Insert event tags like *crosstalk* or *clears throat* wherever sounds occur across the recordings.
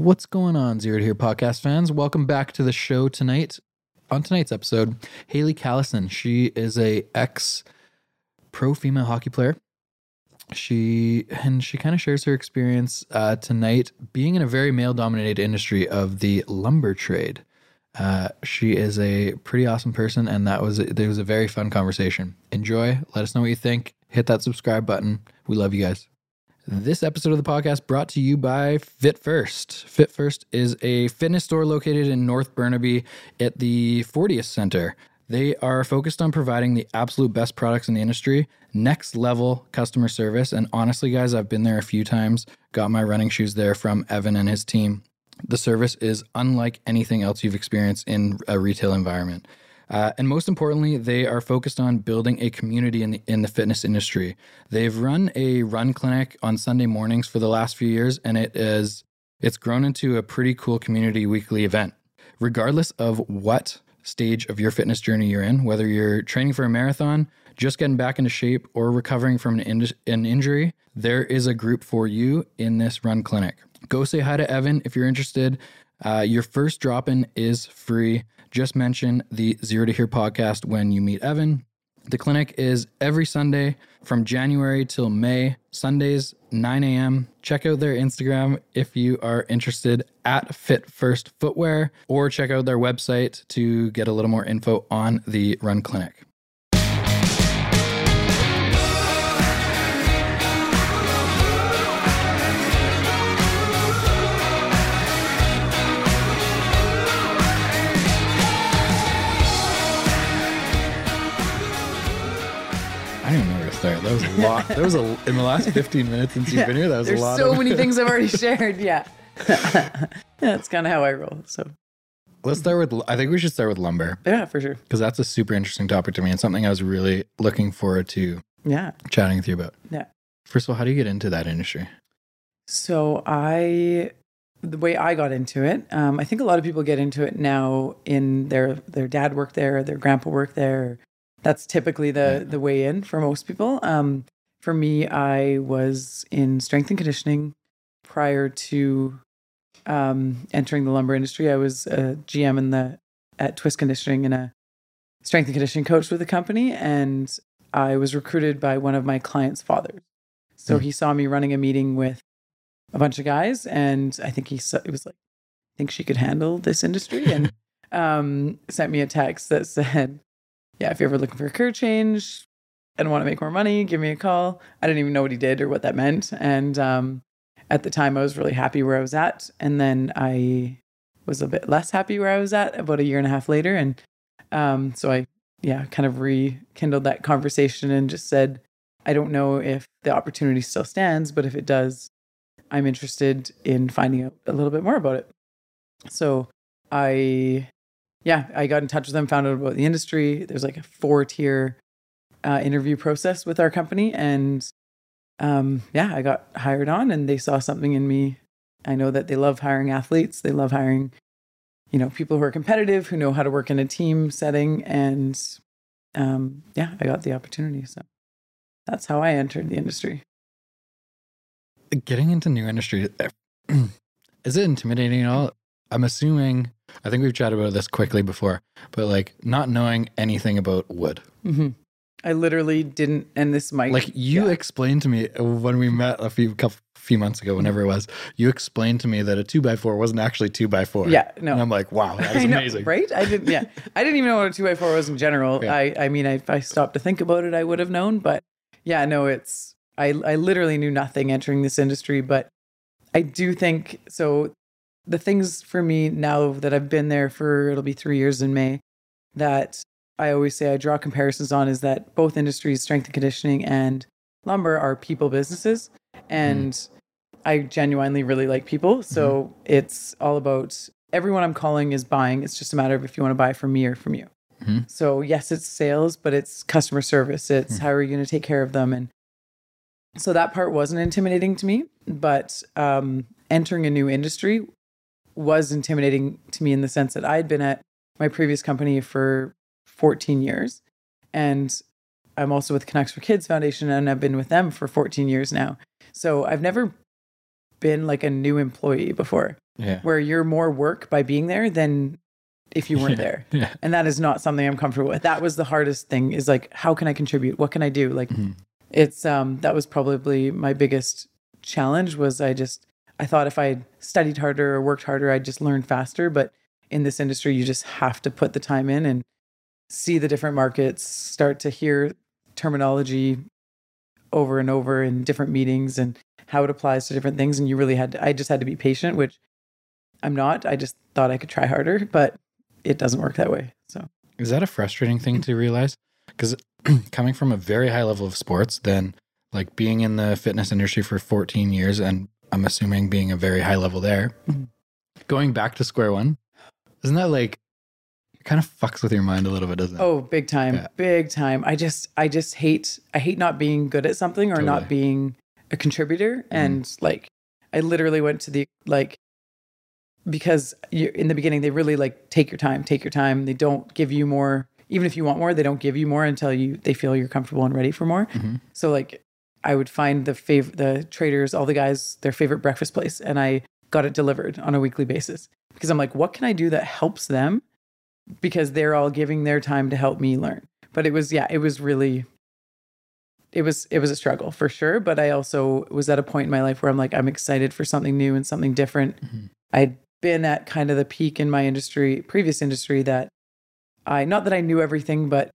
What's going on, Zero to Here podcast fans? Welcome back to the show tonight. On tonight's episode, Haleigh Callison. She is a ex pro female hockey player. She and she kind of shares her experience uh, tonight being in a very male dominated industry of the lumber trade. Uh, she is a pretty awesome person, and that was it was a very fun conversation. Enjoy. Let us know what you think. Hit that subscribe button. We love you guys. This episode of the podcast brought to you by FitFirst. Fit First is a fitness store located in North Burnaby at the Fortius Center. They are focused on providing the absolute best products in the industry, next level customer service. And honestly, guys, I've been there a few times, got my running shoes there from Evan and his team. The service is unlike anything else you've experienced in a retail environment. Uh, and most importantly, they are focused on building a community in the, in the fitness industry. They've run a run clinic on Sunday mornings for the last few years, and it is it's grown into a pretty cool community weekly event. Regardless of what stage of your fitness journey you're in, whether you're training for a marathon, just getting back into shape, or recovering from an, in- an injury, there is a group for you in this run clinic. Go say hi to Evan if you're interested. Uh, your first drop in is free. Just mention the Zero to Here podcast when you meet Evan. The clinic is every Sunday from January till May, Sundays, 9 a.m. Check out their Instagram if you are interested at FitFirst Footwear, or check out their website to get a little more info on the Run Clinic. I don't even know where to start. That was a lot. That was a in the last 15 minutes since you've been here. That was There's a lot. so of, many things I've already *laughs* shared. Yeah. *laughs* That's kind of how I roll. So, Let's start with. I think we should start with lumber yeah, for sure. because that's a super interesting topic to me and something I was really looking forward to Yeah. chatting with you about. Yeah. First of all, how do you get into that industry? So, I, the way I got into it, um, I think a lot of people get into it now in their, their dad worked there, their grandpa worked there. That's typically the, the way in for most people. Um, for me, I was in strength and conditioning prior to um, entering the lumber industry. I was a GM in the at Twist Conditioning and a strength and conditioning coach with the company, and I was recruited by one of my clients' fathers. So Hmm. he saw me running a meeting with a bunch of guys, and I think he saw, it was like, I think she could handle this industry, and *laughs* um, sent me a text that said, "Yeah, if you're ever looking for a career change and want to make more money, give me a call." I didn't even know what he did or what that meant, and um, at the time, I was really happy where I was at, and then I was a bit less happy where I was at about a year and a half later, and um, so I, yeah, kind of rekindled that conversation and just said, I don't know if the opportunity still stands, but if it does, I'm interested in finding out a little bit more about it. So I, yeah, I got in touch with them, found out about the industry. There's like a four tier uh, interview process with our company, and um, yeah, I got hired on, and they saw something in me. I know that they love hiring athletes. They love hiring, you know, people who are competitive, who know how to work in a team setting, and um, yeah, I got the opportunity. So that's how I entered the industry. Getting into new industry *clears throat* is it intimidating at all? I'm assuming. I think we've chatted about this quickly before, but like not knowing anything about wood. Mm-hmm. I literally didn't, and this might Like you yeah. explained to me when we met a few couple few months ago, whenever it was, you explained to me that a two by four wasn't actually two by four. Yeah, no. And I'm like, wow, that is *laughs* I know, amazing. right? I didn't. Yeah, *laughs* I didn't even know what a two by four was in general. Yeah. I, I mean, I, if I stopped to think about it, I would have known. But yeah, no, it's. I, I literally knew nothing entering this industry, but I do think so. The things for me now that I've been there for it'll be three years in May, that I always say I draw comparisons on is that both industries, strength and conditioning and lumber, are people businesses, and I genuinely really like people. So it's all about everyone I'm calling is buying. It's just a matter of if you want to buy from me or from you. Mhm. So yes, it's sales, but it's customer service. It's Hmm. how are you going to take care of them, and so that part wasn't intimidating to me. But um, entering a new industry was intimidating to me in the sense that I had been at my previous company for 14 years, and I'm also with Canucks for Kids Foundation, and I've been with them for 14 years now. So I've never been like a new employee before, Yeah. where you're more work by being there than if you weren't Yeah. there. Yeah. And that is not something I'm comfortable with. That was the hardest thing is like, how can I contribute? What can I do? Like, Mhm. it's, um, that was probably my biggest challenge was I just, I thought if I studied harder or worked harder, I'd just learn faster. But in this industry, you just have to put the time in and see the different markets, start to hear terminology over and over in different meetings and how it applies to different things. And you really had to, I just had to be patient, which I'm not. I just thought I could try harder, but it doesn't work that way. So, Is that a frustrating thing to realize? Because *clears throat* coming from a very high level of sports, then like being in the fitness industry for 14 years, and I'm assuming being a very high level there, Mhm. going back to square one, isn't that like it kind of fucks with your mind a little bit, doesn't it? oh, big time, Yeah. big time. I just, I just hate, I hate not being good at something or not being a contributor. And like, I literally went to the, like, because you in the beginning, they really like take your time, take your time. They don't give you more, even if you want more, they don't give you more until you, they feel you're comfortable and ready for more. Mhm. So like I would find the fav- the traders, all the guys, their favorite breakfast place, and I got it delivered on a weekly basis because I'm like, what can I do that helps them? Because they're all giving their time to help me learn. But it was yeah, it was really it was it was a struggle for sure. But I also was at a point in my life where I'm like, I'm excited for something new and something different. Mhm. I'd been at kind of the peak in my industry, previous industry that I not that I knew everything, but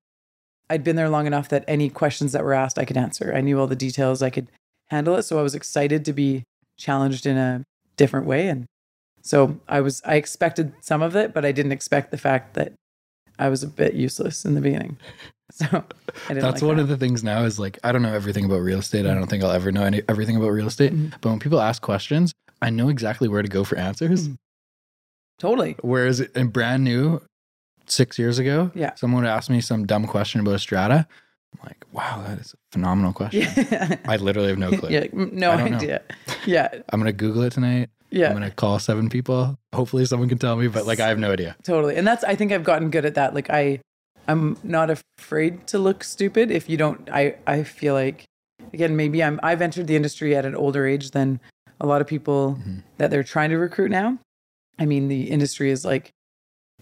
I'd been there long enough that any questions that were asked, I could answer. I knew all the details, I could handle it. So I was excited to be challenged in a different way. And so I was, I expected some of it, but I didn't expect the fact that I was a bit useless in the beginning. *laughs* So That's like one that. of the things now is like I don't know everything about real estate. I don't think I'll ever know any, everything about real estate. Mhm. But when people ask questions, I know exactly where to go for answers. Mhm. totally. Whereas in brand new, six years ago, Yeah. someone would ask me some dumb question about a strata. I'm like, wow, that is a phenomenal question. Yeah. I literally have no *laughs* clue. yeah. No I don't know. idea. Yeah. I'm gonna Google it tonight. Yeah. I'm gonna call seven people. Hopefully, someone can tell me. But like, I have no idea. totally and that's i think i've gotten good at that like i i'm not afraid to look stupid if you don't i i feel like again maybe i'm i've entered the industry at an older age than a lot of people Mhm. that they're trying to recruit now i mean the industry is like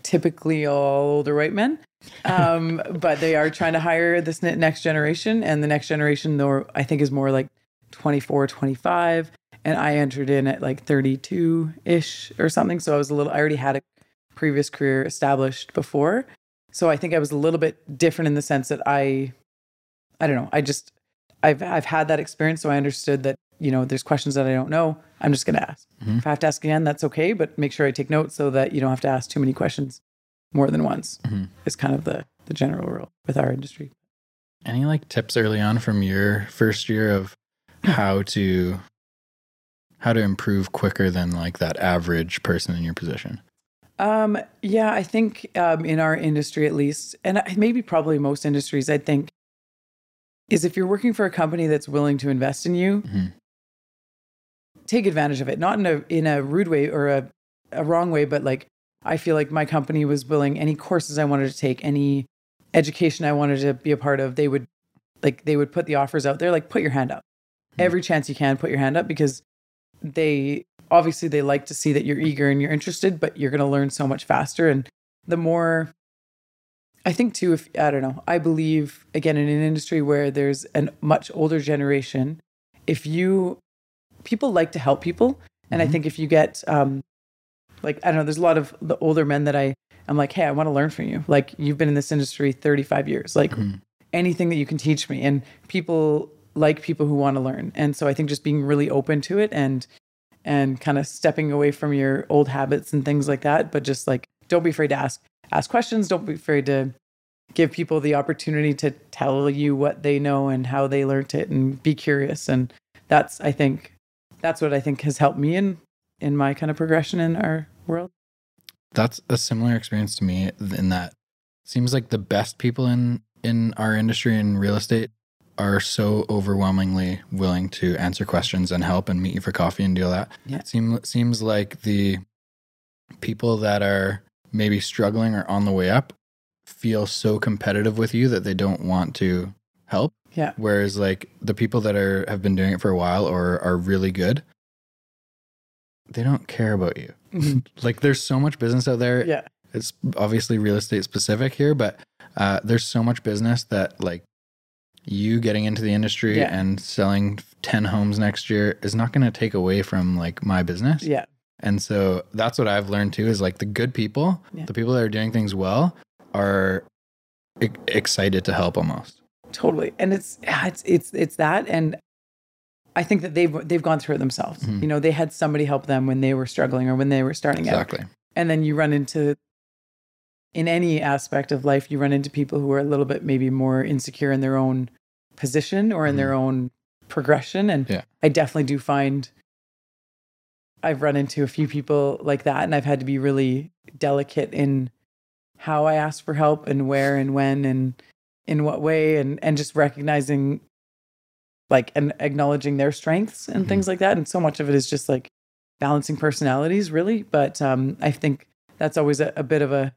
typically all older white men. Um *laughs* but they are trying to hire this next generation and the next generation though i think is more like 24 25 and i entered in at like 32 ish or something so i was a little i already had a previous career established before. So i think i was a little bit different in the sense that i i don't know i just i've i've had that experience so i understood that you know there's questions that i don't know i'm just going to ask Mhm. if i have to ask again that's okay but make sure i take notes so that you don't have to ask too many questions more than once Mhm. is kind of the the general rule with our industry Any like tips early on from your first year of how to how to improve quicker than like that average person in your position? Um, yeah, I think um, in our industry at least, and maybe probably most industries, I think, is if you're working for a company that's willing to invest in you, Mhm. Take advantage of it. Not in a in a rude way or a, a wrong way, but like I feel like my company was willing any courses I wanted to take, any education I wanted to be a part of, they would like they would put the offers out there, like put your hand up. Mhm. Every chance you can, put your hand up because they obviously they like to see that you're eager and you're interested, but you're gonna learn so much faster. And the more I think too, if I don't know, I believe again in an industry where there's a much older generation, if you people like to help people, and I Mhm. think if you get um, like I don't know, there's a lot of the older men that I I'm like, hey, I want to learn from you. Like you've been in this industry 35 years, like Mhm. anything that you can teach me, and people like people who want to learn, and so I think just being really open to it and and kind of stepping away from your old habits and things like that, but just like don't be afraid to ask ask questions. Don't be afraid to give people the opportunity to tell you what they know and how they learned it and be curious. And that's, I think, that's what I think has helped me in, in my kind of progression in our world. That's a similar experience to me in that seems like the best people in in our industry in real estate are so overwhelmingly willing to answer questions and help and meet you for coffee and do all that. Yeah. It seem, seems like the people that are maybe struggling or on the way up feel so competitive with you that they don't want to help. Yeah. Whereas like the people that are have been doing it for a while or are really good they don't care about you. Mhm. *laughs* Like there's so much business out there. Yeah. It's obviously real estate specific here, but uh, there's so much business that like you getting into the industry Yeah. and selling 10 homes next year is not going to take away from like my business. Yeah. And so that's what I've learned too is like the good people, Yeah. the people that are doing things well are excited to help almost. Totally. And it's it's it's it's that and I think that they've they've gone through it themselves. Mhm. You know, they had somebody help them when they were struggling or when they were starting out. Exactly. And then you run into in any aspect of life, you run into people who are a little bit maybe more insecure in their own position or in their own progression. And Yeah. I definitely do find I've run into a few people like that, and I've had to be really delicate in how I ask for help and where and when and in what way, and and just recognizing like and acknowledging their strengths and Mhm. things like that. And so much of it is just like balancing personalities, really. But um, I think that's always a, a bit of a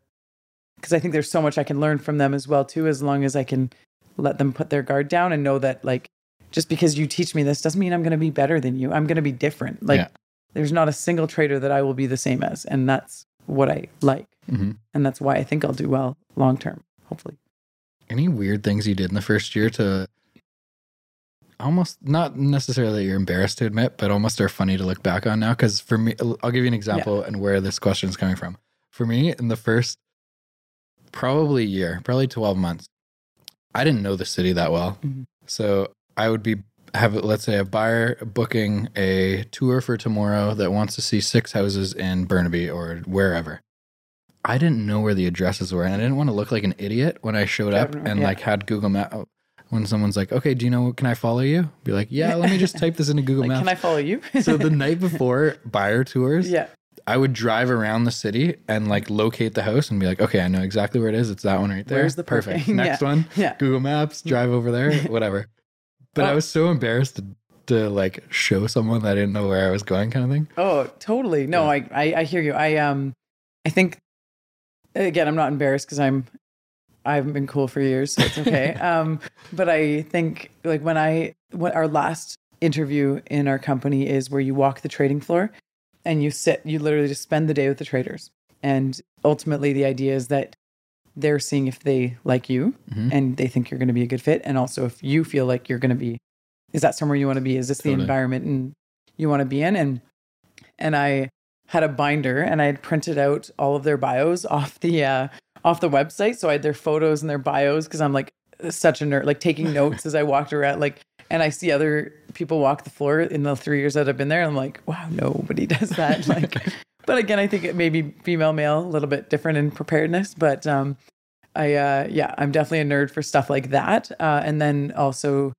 because I think there's so much I can learn from them as well too, as long as I can let them put their guard down and know that like just because you teach me this doesn't mean I'm going to be better than you. I'm going to be different. Like Yeah. there's not a single trader that I will be the same as, and that's what I like, hmm and that's why I think I'll do well long term. Hopefully, Any weird things you did in the first year to almost not necessarily that you're embarrassed to admit, but almost are funny to look back on now? Because for me, I'll give you an example and where this question is coming from. For me, in the first probably year, probably 12 months, I didn't know the city that well. Mhm. So I would be have let's say a buyer booking a tour for tomorrow that wants to see six houses in Burnaby or wherever. I didn't know where the addresses were, and I didn't want to look like an idiot when I showed up and yeah. like had Google Map. When someone's like, "Okay, do you know? What can I follow you?" Be like, "Yeah, let me just *laughs* type this into Google like, Maps." can I follow you? *laughs* so the night *laughs* before buyer tours, yeah, I would drive around the city and like locate the house and be like, "Okay, I know exactly where it is. It's that one right there. Where's the perfect? parking? Next Yeah. one, yeah. Google Maps, drive over there, whatever." But I Oh. was so embarrassed to, to like show someone that I didn't know where I was going, kind of thing. Oh, totally. No, I, I I hear you. I um I think again, I'm not embarrassed because I'm I haven't been cool for years, so it's okay. *laughs* um, but I think like when I what our last interview in our company is where you walk the trading floor and you sit, you literally just spend the day with the traders. And ultimately the idea is that they're seeing if they like you Mhm. and they think you're going to be a good fit. And also if you feel like you're going to be, is that somewhere you want to be? Is this Totally. the environment and you want to be in? And, and I had a binder and I had printed out all of their bios *laughs* off the, uh, off the website. So I had their photos and their bios because I'm like such a nerd, like taking notes as I walked around, like, and I see other people walk the floor in the three years that I've been there. I'm like, wow, nobody *laughs* does that. Like, *laughs* but again, I think it may be female, male, a little bit different in preparedness. But um, I, uh, yeah, I'm definitely a nerd for stuff like that. Uh, and then also,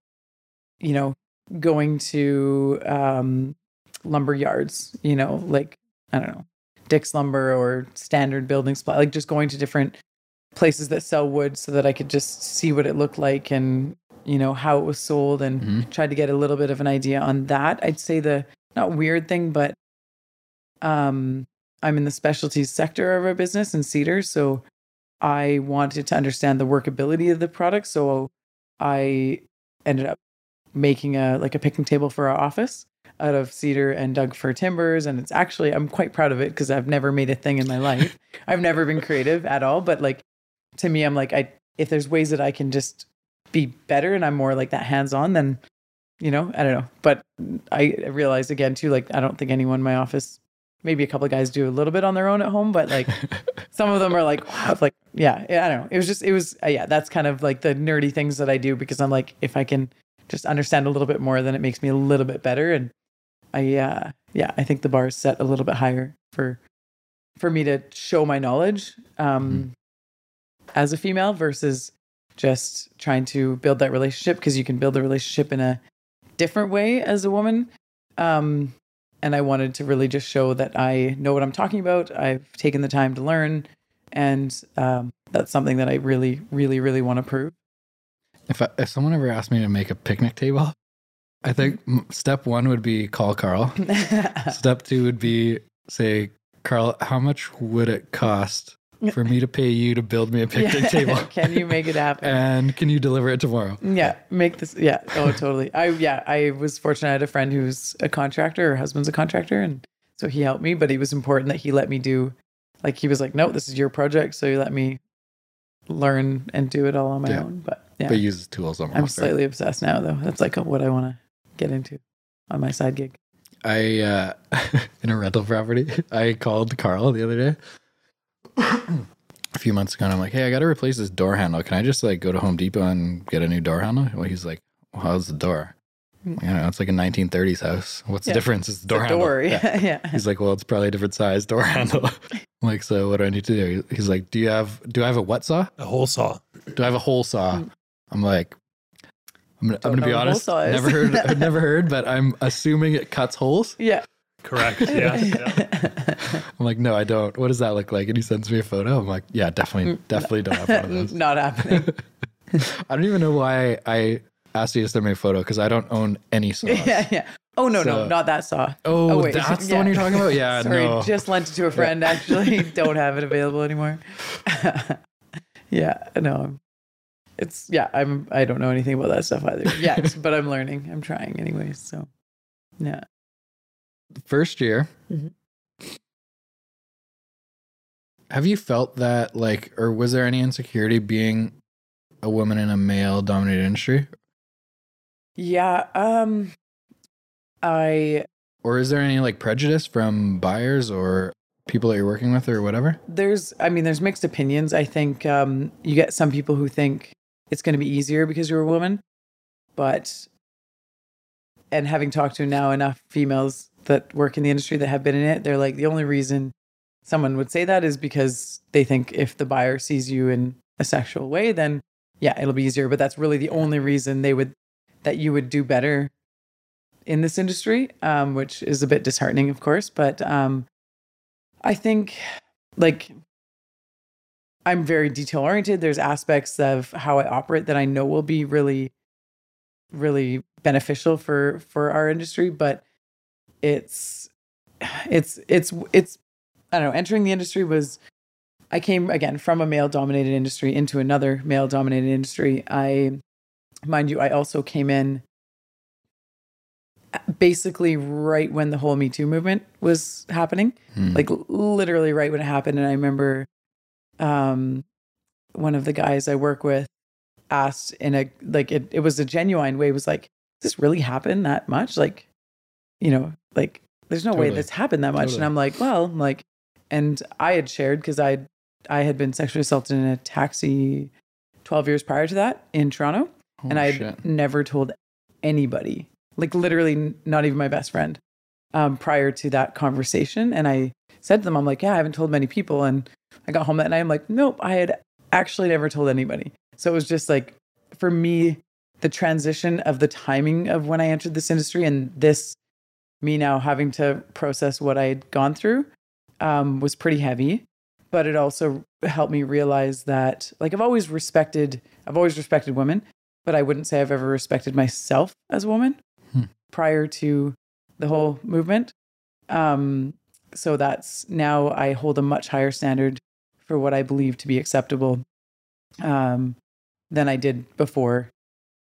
you know, going to um, lumber yards, you know, like, I don't know, Dick's Lumber or Standard Building Supply, like just going to different places that sell wood so that I could just see what it looked like and, you know, how it was sold and Mhm. tried to get a little bit of an idea on that. I'd say the not weird thing, but um, I'm in the specialties sector of our business in Cedar. So I wanted to understand the workability of the product. So I ended up making a like a picnic table for our office out of cedar and Doug fir timbers. And it's actually I'm quite proud of it because I've never made a thing in my life. *laughs* I've never been creative at all. But like to me, I'm like, I if there's ways that I can just be better and I'm more like that hands on, then you know, I don't know. But I realized again too, like I don't think anyone in my office, maybe a couple of guys do a little bit on their own at home, but like *laughs* some of them are like, wow, like yeah, yeah, I don't know. It was just, it was, uh, yeah, that's kind of like the nerdy things that I do because I'm like, if I can just understand a little bit more, then it makes me a little bit better. And I, uh, yeah, I think the bar is set a little bit higher for for me to show my knowledge um, as a female versus just trying to build that relationship because you can build a relationship in a different way as a woman. Um, and I wanted to really just show that I know what I'm talking about. I've taken the time to learn, and um, that's something that I really, really, really want to prove. If I, if someone ever asked me to make a picnic table, I think step one would be call Carl. *laughs* Step two would be say, Carl, how much would it cost for me to pay you to build me a picnic Yeah. *laughs* table? Can you make it happen? And can you deliver it tomorrow? Yeah, make this. Yeah, oh, totally. I yeah, I was fortunate. I had a friend who's a contractor. Her husband's a contractor, and So he helped me, but it was important that he let me do, like, he was like, no, this is your project. So you let me learn and do it all on my Yeah. own. But yeah, But he uses tools almost. I'm slightly obsessed now, though. That's like what I want to get into on my side gig. I uh *laughs* in a rental property. I called Carl the other day. a few months ago and I'm like, hey, I gotta replace this door handle. Can I just like go to Home Depot and get a new door handle? Well, he's like, well, how's the door? I don't know, it's like a 1930s house. What's Yeah. the difference? It's the door The handle. door, *laughs* yeah, yeah. He's like, well, it's probably a different size door *laughs* handle. I'm like, so what do I need to do? He's like, do you have do I have a wet saw? A hole saw. Do I have a hole saw? I'm like, I'm gonna, I'm gonna be know what a hole honest. saw. Never heard. *laughs* I've never heard, but I'm assuming it cuts holes. Yeah. Correct. *laughs* Yeah. yeah. I'm like, no, I don't. What does that look like? And he sends me a photo. I'm like, yeah, definitely, mm, definitely don't have one of those. *laughs* Not happening. I don't even know why I asked you to send me a photo because I don't own any saws. yeah, yeah. Oh no, So- no, not that saw. Oh, oh wait. that's the one you're talking about? Yeah, Sorry, no. just lent it to a friend. Actually, don't have it available anymore. yeah, no. It's yeah. I'm. I don't know anything about that stuff either. *laughs* Yes, but I'm learning. I'm trying anyways. So, yeah. First year. Mhm. Have you felt that, like, or was there any insecurity being a woman in a male dominated industry? Yeah. Um. I Or is there any, like, prejudice from buyers or people that you're working with or whatever? there's i mean there's mixed opinions i think um you get some people who think it's going to be easier because you're a woman but and having talked to now enough females that work in the industry that have been in it they're like the only reason someone would say that is because they think if the buyer sees you in a sexual way then yeah it'll be easier. But that's really the only reason they would that you would do better in this industry um, which is a bit disheartening of course but um, I think like I'm very detail oriented. There's aspects of how I operate that I know will be really really beneficial for for our industry, but it's it's it's it's I don't know, entering the industry was I came again from a male dominated industry into another male dominated industry. I mind you I also came in basically right when the whole Me Too movement was happening Hmm. like literally right when it happened and i remember um one of the guys i work with asked in a like it, it was a genuine way was like does this really happen that much like you know like there's no way this happened that much Totally. and i'm like well I'm like and i had shared because i i had been sexually assaulted in a taxi 12 years prior to that in toronto Oh, and I had never told anybody, like literally not even my best friend, um, prior to that conversation. And I said to them, I'm like, yeah, I haven't told many people. And I got home that night. I'm like, nope, I had actually never told anybody. So it was just like, for me, the transition of the timing of when I entered this industry and this, me now having to process what I had gone through, um, was pretty heavy. But it also helped me realize that, like, I've always respected, I've always respected women but I wouldn't say I've ever respected myself as a woman Hmm. prior to the whole movement. Um, so that's now I hold a much higher standard for what I believe to be acceptable um, than I did before.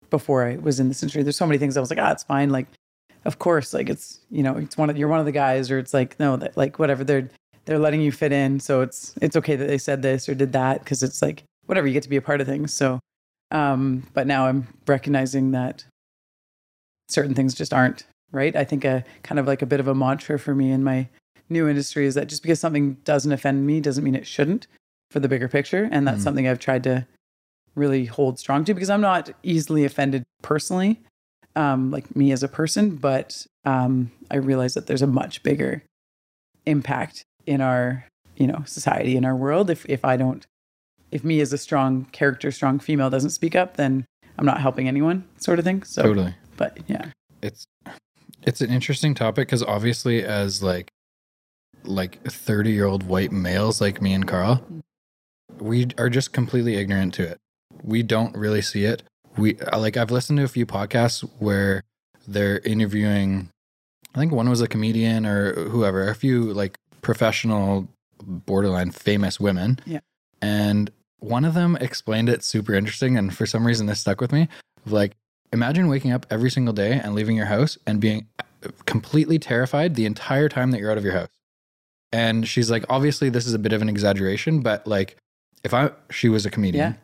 Before I was in this industry, there's so many things I was like, ah, it's fine. Like, of course, like it's you know, it's one of you're one of the guys, or it's like no, that like whatever they're they're letting you fit in, so it's it's okay that they said this or did that because it's like whatever you get to be a part of things. So um, but now I'm recognizing that certain things just aren't right. I think a kind of like a bit of a mantra for me in my new industry is that just because something doesn't offend me doesn't mean it shouldn't for the bigger picture. And that's Mm. something I've tried to really hold strong to because I'm not easily offended personally, um, like me as a person, but um, I realize that there's a much bigger impact in our, you know, society, in our world. If if I don't if me as a strong character, strong female doesn't speak up, then I'm not helping anyone, sort of thing. So, totally. but yeah, it's it's an interesting topic because obviously as like like 30 year old white males like me and carl we are just completely ignorant to it we don't really see it we uh, like i've listened to a few podcasts where they're interviewing i think one was a comedian or whoever a few like professional borderline famous women Yeah. and one of them explained it super interesting and for some reason this stuck with me like imagine waking up every single day and leaving your house and being completely terrified the entire time that you're out of your house. And she's like, obviously, this is a bit of an exaggeration, but like, if I, she was a comedian.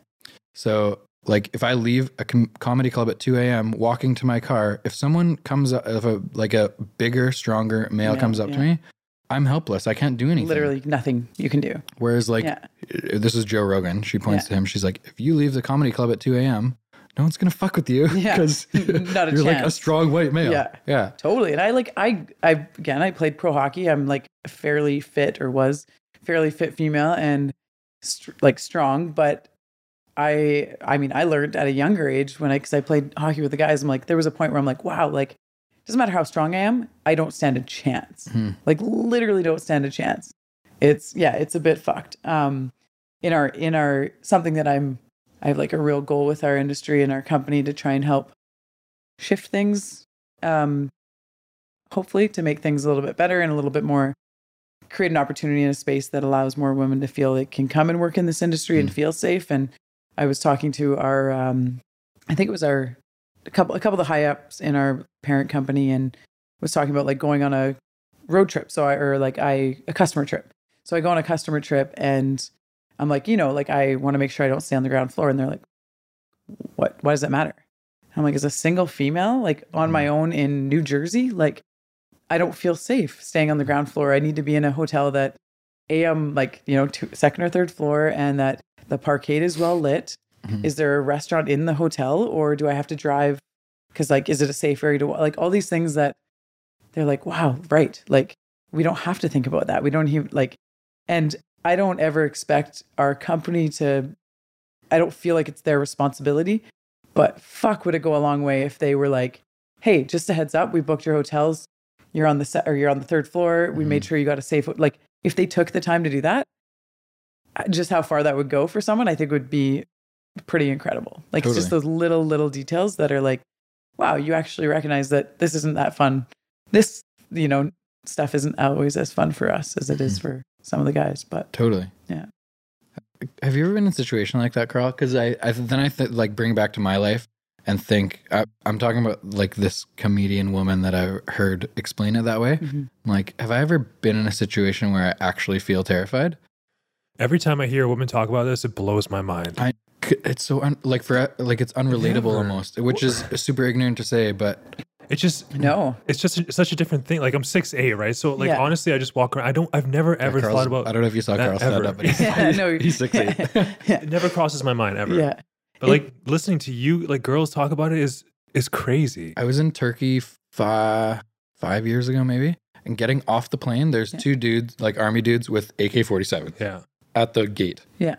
So, like, if I leave a com- comedy club at 2 a.m., walking to my car, if someone comes up, if a, like a bigger, stronger male Yeah, comes up to me, I'm helpless. I can't do anything. Literally nothing you can do. Whereas, like, Yeah. this is Joe Rogan. She points Yeah. to him. She's like, if you leave the comedy club at 2 a.m., no one's going to fuck with you Yeah. *laughs* *laughs* because Not a you're like a strong white male. Yeah. Yeah. Totally. And I like I I again I played pro hockey. I'm like fairly fit or was fairly fit female and st- like strong, but I I mean I learned at a younger age when I cuz I played hockey with the guys. I'm like there was a point where I'm like wow, like doesn't matter how strong I am, I don't stand a chance. Hmm. Like literally don't stand a chance. It's yeah, it's a bit fucked. Um in our in our something that I'm I have like a real goal with our industry and our company to try and help shift things um hopefully to make things a little bit better and a little bit more create an opportunity in a space that allows more women to feel they can come and work in this industry and feel safe. And i was talking to our um i think it was our a couple a couple of the high ups in our parent company and was talking about like going on a road trip. So i or like i a customer trip. So i go on a customer trip and i'm like you know like i want to make sure i don't stay on the ground floor and they're like what why does that matter i'm like as a single female like on my own in new jersey like I don't feel safe staying on the ground floor. I need to be in a hotel that a I'm like you know two, second or third floor, and that the parkade is well lit. Mhm. Is there a restaurant in the hotel, or do I have to drive? Because like, is it a safe area to like all these things that they're like, wow, right? Like we don't have to think about that. We don't even like, and I don't ever expect our company to. I don't feel like it's their responsibility, but fuck, would it go a long way if they were like, hey, just a heads up, we booked your hotels you're on the set or you're on the third floor. We made mm-hmm. sure you got a safe. Like if they took the time to do that, just how far that would go for someone, I think would be pretty incredible. Like it's just those little little details that are like, wow, you actually recognize that this isn't that fun. This you know stuff isn't always as fun for us as it is mm-hmm. for some of the guys. But Totally. Yeah. Have you ever been in a situation like that, Carl? Because I, I then I th- like bring back to my life and think I, I'm talking about like this comedian woman that I heard explain it that way. Mhm. Like, have I ever been in a situation where I actually feel terrified? Every time I hear a woman talk about this, it blows my mind. I c- it's so un, like for like it's unrelatable Never. almost, which is super ignorant to say, but It's just no, it's just a- such a different thing. Like I'm six eight, right? So like Yeah. honestly, I just walk around. I don't. I've never ever Carl's- thought about. I don't know if you saw that Carl stand up, but he's, *laughs* Yeah, no. *laughs* he's six eight. *laughs* It never crosses my mind ever. yeah, But like listening to you, like girls talk about it is is crazy. I was in Turkey five five years ago, maybe, and getting off the plane, there's Yeah. two dudes, like army dudes, with AK forty seven Yeah. at the gate. Yeah.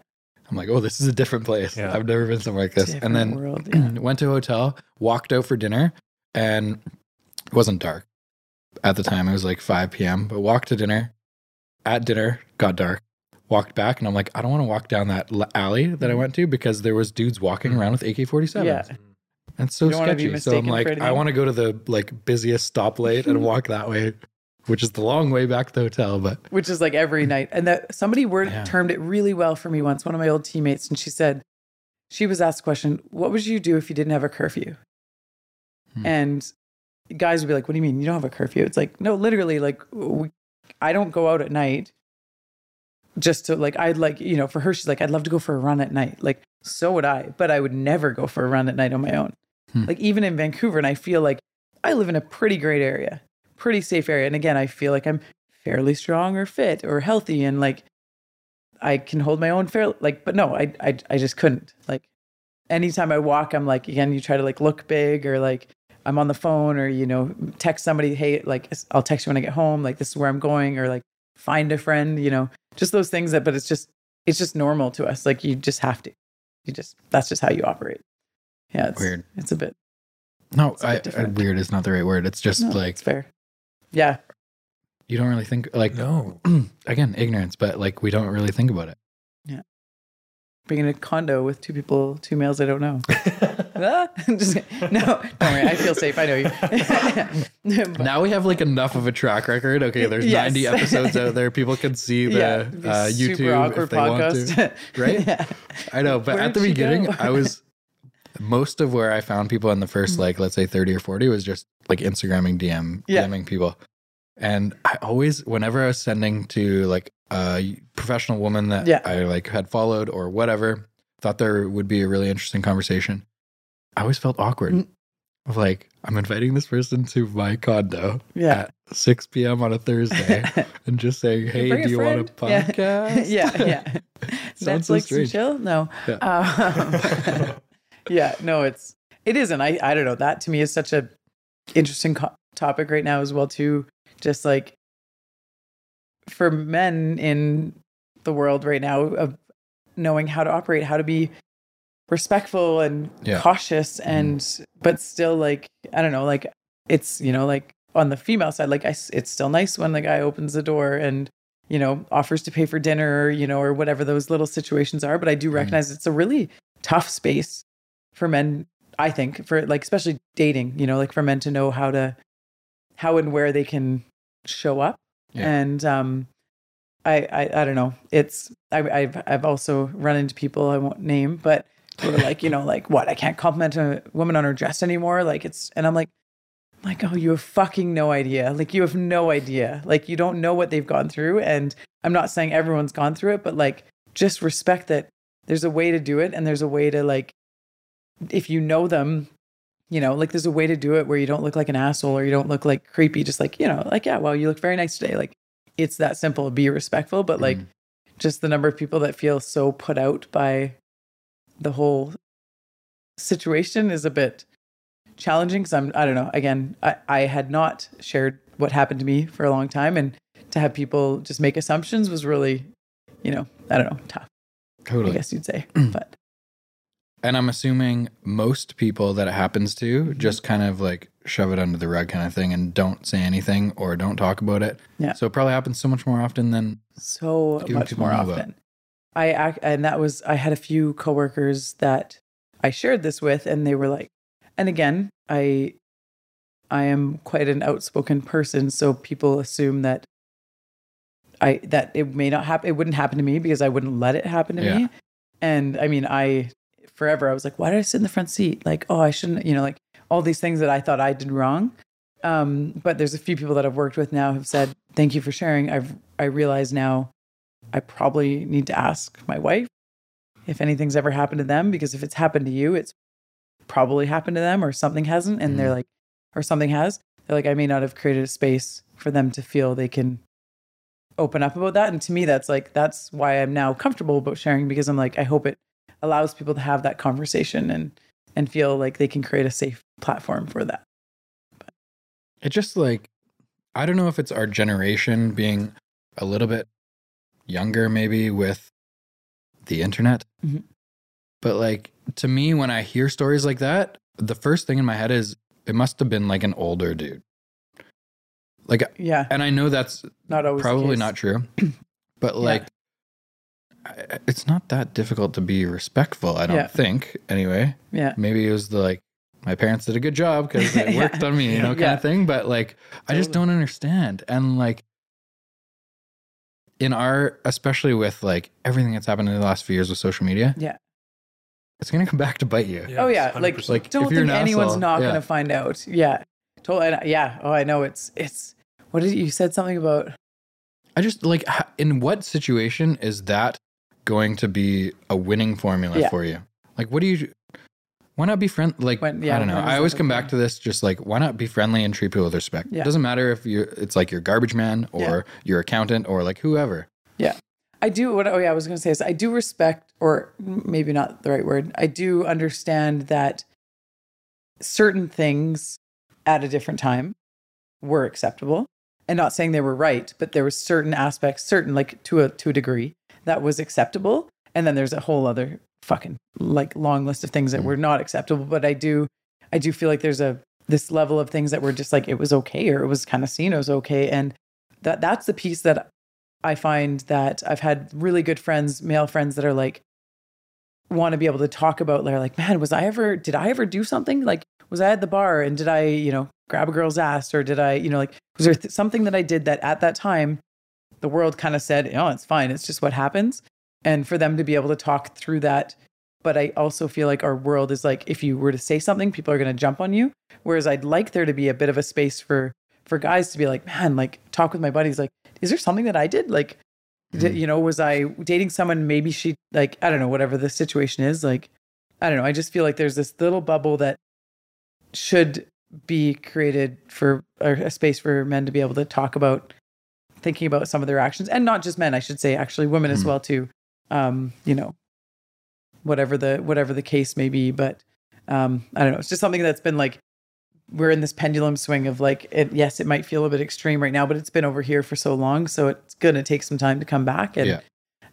I'm like, oh, this is a different place. Yeah. I've never been somewhere like this. different and then world. *clears throat* Yeah. went to a hotel, walked out for dinner, and it wasn't dark at the time. It was like 5 p.m. But walked to dinner. At dinner, got dark. Walked back, and I'm like, I don't want to walk down that l- alley that I went to because there was dudes walking mm-hmm. around with AK-47s. Yeah. and so You don't wanna be sketchy. So I'm like, I want to go to the like busiest stoplight and walk that way, which is the long way back to the hotel. But which is like every night. And that somebody word Yeah. termed it really well for me once. One of my old teammates, and she said, she was asked the question, "What would you do if you didn't have a curfew?" Hmm. And guys would be like, "What do you mean you don't have a curfew?" It's like, no, literally, like we, I don't go out at night. Just to like, I'd like, you know, for her, she's like, I'd love to go for a run at night. Like, so would I, but I would never go for a run at night on my own. Hmm. Like, even in Vancouver, and I feel like I live in a pretty great area, pretty safe area. And again, I feel like I'm fairly strong or fit or healthy and like I can hold my own fair like but no I I I just couldn't like anytime I walk I'm like again you try to like look big or like I'm on the phone or you know text somebody hey like I'll text you when I get home like this is where I'm going or like find a friend you know just those things that but it's just it's just normal to us like you just have to you just that's just how you operate yeah it's Weird. it's a bit no, It's a I, bit different. weird is not the right word. It's just no, like it's fair yeah you don't really think like No. *clears throat* again ignorance, but like we don't really think about it. Being in a condo with two people, two males I don't know. *laughs* Ah, *laughs* just, no, don't worry. I feel safe. I know you. *laughs* Now we have like enough of a track record. Okay, there's Yes. 90 episodes out there. People can see the yeah, uh, YouTube if they want to. right? Yeah. I know, but Where'd at the beginning. I was most of where I found people in the first Mm-hmm. like let's say 30 or 40 was just like Instagramming DM Yeah. DMing people. And I always whenever I was sending to like a professional woman that Yeah. I like had followed or whatever, thought there would be a really interesting conversation. I always felt awkward. Mm. Of like, I'm inviting this person to my condo Yeah. at 6 p.m. on a Thursday *laughs* and just saying, Hey, do you want a friend." *laughs* podcast? Yeah. yeah. *laughs* Yeah. Sounds so Netflix and strange. chill? No. Yeah. Um, yeah, no, it's it isn't. I I don't know. That to me is such a interesting co- topic right now as well too. Just like for men in the world right now of knowing how to operate, how to be respectful and Yeah. Mm-hmm. cautious and but still like I don't know, like it's, you know, like on the female side like I it's still nice when the guy opens the door and you know, offers to pay for dinner, you know, or whatever those little situations are. But I do Mhm. recognize it's a really tough space for men, I think, for like, especially dating, you know, like for men to know how to, how and where they can show up. Yeah. And, um, I, I, I don't know. It's, I, I've, I've also run into people I won't name, but who are like, you know, like what, I can't compliment a woman on her dress anymore. Like it's, and I'm like, like, oh, you have fucking no idea. Like, you have no idea. Like, you don't know what they've gone through. And I'm not saying everyone's gone through it, but like, just respect that there's a way to do it. And there's a way to, like, if you know them, you know, like, there's a way to do it where you don't look like an asshole or you don't look like creepy. Just like, you know, like, yeah, well, you look very nice today. Like, it's that simple. Be respectful. But like, Mhm. just the number of people that feel so put out by the whole situation is a bit challenging because I'm I don't know again I, I had not shared what happened to me for a long time and to have people just make assumptions was really you know I don't know tough Totally. I guess you'd say Mm. *clears throat* but And I'm assuming most people that it happens to just kind of like shove it under the rug kind of thing and don't say anything or don't talk about it. Yeah. So it probably happens so much more often than so much more often I ac- and that was I had a few coworkers that I shared this with and they were like and again I I am quite an outspoken person so people assume that I that it may not happen it wouldn't happen to me because I wouldn't let it happen to Yeah. me and I mean I forever I was like why did I sit in the front seat like oh I shouldn't you know like all these things that I thought I did wrong um but there's a few people that I've worked with now have said thank you for sharing I've I realize now I probably need to ask my wife if anything's ever happened to them because if it's happened to you, it's probably happened to them or something hasn't. And they're like, or something has. They're like, I may not have created a space for them to feel they can open up about that. And to me, that's like, that's why I'm now comfortable about sharing because I'm like, I hope it allows people to have that conversation and, and feel like they can create a safe platform for that. it just like I don't know if it's our generation being a little bit younger maybe with the internet. Mhm. But like to me when I hear stories like that, the first thing in my head is it must have been like an older dude. Like Yeah. and I know that's Not always. probably not true *clears throat* but like I- it's not that difficult to be respectful i don't Yeah. think anyway Yeah. maybe it was the like my parents did a good job because *laughs* it Yeah. worked on me you know kind Yeah. of thing but like i just don't understand and like in our especially with like everything that's happened in the last few years with social media Yeah. it's gonna come back to bite you Oh, yeah, like- 100%. Like, don't think an anyone's asshole, not yeah. going to find out. Yeah. Totally. Yeah. Oh, I know. It's, it's, what did you you said something about? i just like in what situation is that going to be a winning formula Yeah. for you like what do you why not be friend like When- yeah, i don't know i always come back to this just like why not be friendly and treat people with respect Yeah. it doesn't matter if you it's like your garbage man or your accountant or like whoever Yeah, I do what oh yeah, I was gonna say is I do respect or maybe not the right word. I do understand that certain things at a different time were acceptable. And not saying they were right, but there was certain aspects, certain like to a to a degree, that was acceptable. And then there's a whole other fucking like long list of things that Mm. were not acceptable. But I do I do feel like there's a this level of things that were just like it was okay or it was kind of seen was okay. And that that's the piece that I find that I've had really good friends, male friends that are like, want to be able to talk about, they're like, man, was I ever, did I ever do something? Like, was I at the bar and did I, you know, grab a girl's ass or did I, you know, like, was there th- something that I did that at that time the world kind of said, oh, it's fine. It's just what happens. And for them to be able to talk through that but I also feel like our world is like if you were to say something, people are going to jump on you. Whereas I'd like there to be a bit of a space for for guys to be like, man, like talk with my buddies. Like, is there something that I did? Like, did, Mhm. you know, was I dating someone? Maybe she like I don't know, whatever the situation is. Like, I don't know. I just feel like there's this little bubble that should be created for a space for men to be able to talk about thinking about some of their actions and not just men i should say actually women as Mhm. well too um you know whatever the whatever the case may be but um i don't know it's just something that's been like we're in this pendulum swing of like it yes it might feel a bit extreme right now but it's been over here for so long so it's going to take some time to come back and Yeah.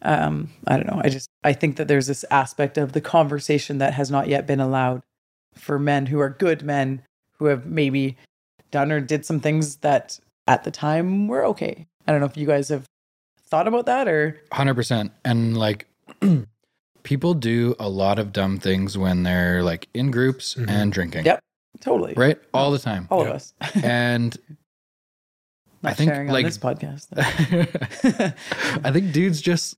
um i don't know i just i think that there's this aspect of the conversation that has not yet been allowed for men who are good men who have maybe done or did some things that at the time were okay i don't know if you guys have thought about that or Hundred percent. And like *clears throat* people do a lot of dumb things when they're like in groups Mhm. and drinking. Yep. totally Right? All the time. all Yeah. of us *laughs* And not I think, sharing like- on this podcast though. *laughs* I think dudes just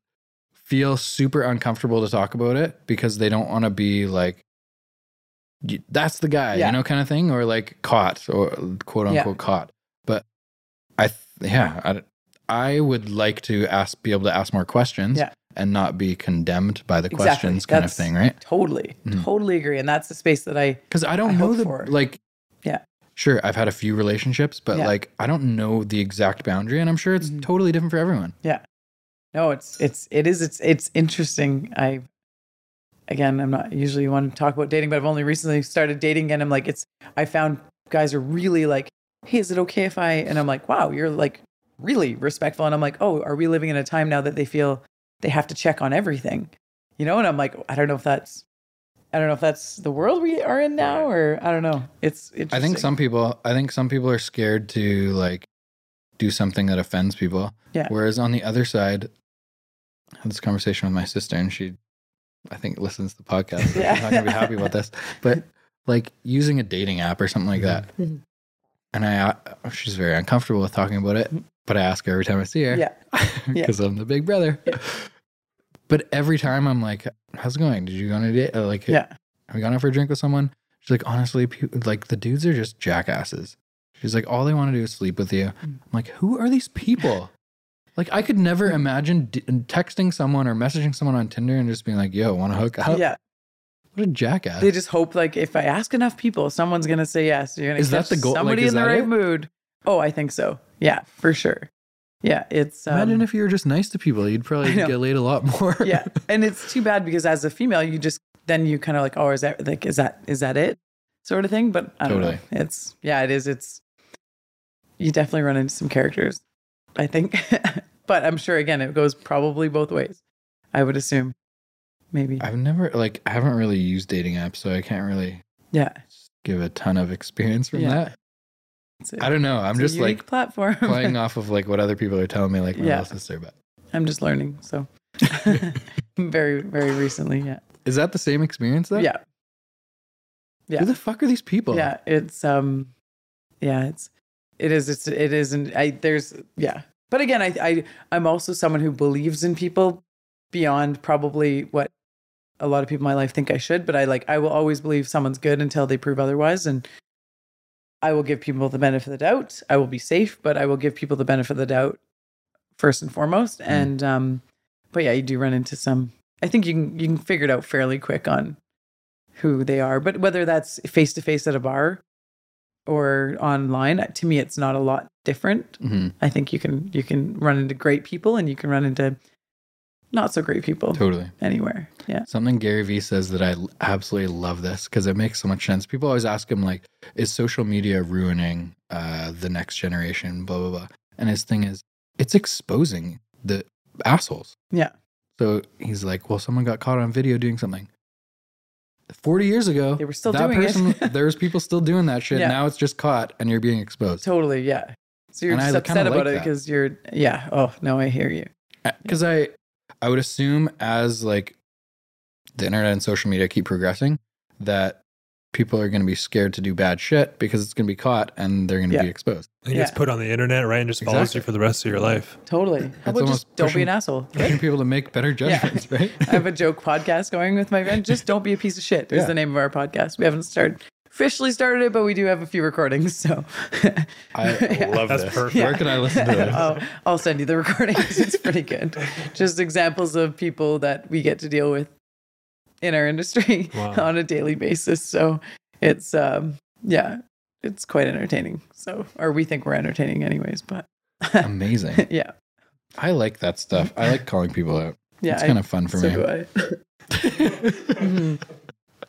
feel super uncomfortable to talk about it because they don't want to be like, that's the guy, Yeah. you know, kind of thing, or like caught or quote Yeah. unquote caught. But I, th- yeah, I, I would like to ask, be able to ask more questions Yeah. and not be condemned by the Exactly. questions kind of thing, right? totally Mhm. totally agree and that's the space that i Because I don't I know the for. like. Yeah. Sure, I've had a few relationships, but Yeah. like I don't know the exact boundary, and I'm sure it's Mhm. totally different for everyone. Yeah no it's it's it is it's it's interesting i again i'm not usually one to talk about dating but i've only recently started dating and i'm like it's i found guys are really like hey is it okay if i and i'm like wow you're like really respectful and i'm like oh are we living in a time now that they feel they have to check on everything you know and i'm like i don't know if that's i don't know if that's the world we are in now or i don't know it's I think some people I think some people are scared to like do something that offends people. Yeah. Whereas on the other side, I had this conversation with my sister and she I think listens to the podcast. so Yeah. She's not gonna be happy about this. *laughs* But like using a dating app or something like that. Mhm. And I uh, she's very uncomfortable with talking about it. But I ask her every time I see her. yeah *laughs* Because I'm the big brother. Yeah. But every time I'm like, how's it going? Did you go on a date? Like yeah have you gone out for a drink with someone? She's like, honestly, like the dudes are just jackasses. She's like, all they want to do is sleep with you. Mm. I'm like, who are these people? *laughs* like, I could never imagine d- texting someone or messaging someone on Tinder and just being like, yo, want to hook up? yeah What a jackass. They just hope like if I ask enough people, someone's gonna say yes. You're gonna Is that catch the goal? Like, Somebody is in the right it? mood. Oh, I think so. Yeah, for sure. Yeah, it's um, Imagine if you were just nice to people, you'd probably *laughs* get laid a lot more. *laughs* yeah, *laughs* and it's too bad because as a female, you just then you kind of like, oh, is that like is that is that it, sort of thing. But I don't Totally. know. It's yeah, it is. It's you definitely run into some characters, I think. but I'm sure again, it goes probably both ways. I would assume, maybe. I've never, like, I haven't really used dating apps, so I can't really yeah, give a ton of experience from Yeah. that. A- I don't know. I'm just like platform. *laughs* playing off of like what other people are telling me, like my Yeah. little sister. But I'm just learning. So *laughs* *laughs* very, very recently. Yeah. is that the same experience though? Yeah. Yeah. Who the fuck are these people? Yeah. It's, um, yeah, it's, it is, it's, it isn't, I, there's, yeah. But again, I, I, I'm also someone who believes in people beyond probably what a lot of people in my life think I should, but I like, I will always believe someone's good until they prove otherwise. And I will give people the benefit of the doubt. I will be safe, but I will give people the benefit of the doubt first and foremost. And, um, but yeah, you do run into some, I think you can, you can figure it out fairly quick on who they are. But whether that's face to face at a bar or online, to me, it's not a lot different. Mhm. I think you can you can run into great people and you can run into not so great people Totally. anywhere. Yeah. Something Gary Vee says that I absolutely love this because it makes so much sense. People always ask him like, "Is social media ruining uh, the next generation?" Blah blah blah. And his thing is, it's exposing the assholes. Yeah. So he's like, "Well, someone got caught on video doing something." Forty years ago, They were still that doing it. person, *laughs* there's people still doing that shit. Yeah. Now it's just caught, and you're being exposed. Totally. Yeah. So you're And just upset like about it because you're yeah. Oh no, I hear you. because I I would assume as like the internet and social media keep progressing that people are going to be scared to do bad shit because it's going to be caught and they're going to Yeah. be exposed. It gets Yeah. put on the internet, right? And just follows Exactly. you for the rest of your life. Totally. How about almost just don't be an asshole? Pushing people to make better judgments, *laughs* right? I have a joke podcast going with my friend. Just don't be a piece of shit is Yeah. the name of our podcast. We haven't started officially started it, but we do have a few recordings. So I *laughs* love That's this. perfect. Where can I listen to this? I'll, I'll send you the *laughs* recordings. It's pretty good. Just examples of people that we get to deal with in our industry Wow. *laughs* on a daily basis. So it's um yeah, it's quite entertaining. So or we think we're entertaining anyways, but Amazing. *laughs* yeah. I like that stuff. I like calling people out. Yeah. it's I- kind of fun for so me. do I. *laughs* Mhm.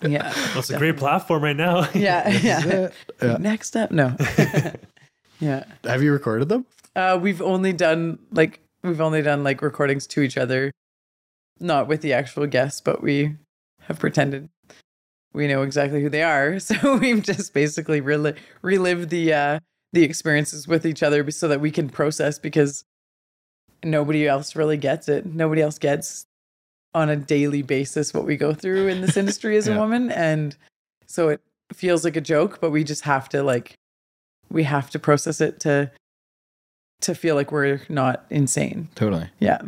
Yeah. Well, it's a great platform right now. Yeah. Yeah. Yeah. Next up, no. yeah. Have you recorded them? Uh, we've only done like we've only done like recordings to each other, not with the actual guests, but we have pretended we know exactly who they are. *laughs* So we've just basically rel- relived the uh, the experiences with each other so that we can process because nobody else really gets it. Nobody else gets on a daily basis what we go through in this industry as a *laughs* woman, and so it feels like a joke, but we just have to like we have to process it to to feel like we're not insane. Totally. Yeah.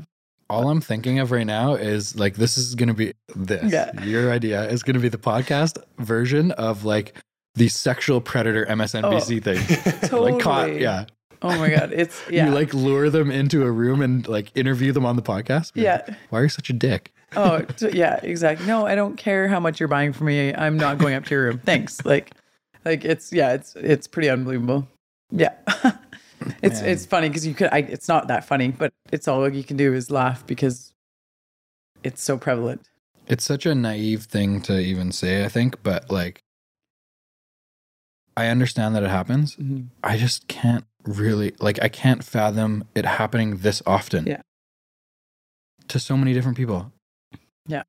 All I'm thinking of right now is like this is gonna be this. Yeah. Your idea is gonna be the podcast version of like the sexual predator MSNBC oh. thing. *laughs* Totally. Like caught, yeah. Oh my god, it's *laughs* yeah. You like lure them into a room and like interview them on the podcast. Be like, yeah. Why are you such a dick? Oh, yeah, exactly. No, I don't care how much you're buying for me. I'm not going up to your room. Thanks. Like like it's yeah, it's it's pretty unbelievable. Yeah. *laughs* it's it's funny because you could I, it's not that funny, but it's all you can do is laugh because it's so prevalent. It's such a naive thing to even say, I think, but like I understand that it happens. Mhm. I just can't really like I can't fathom it happening this often. Yeah. To so many different people. Yeah.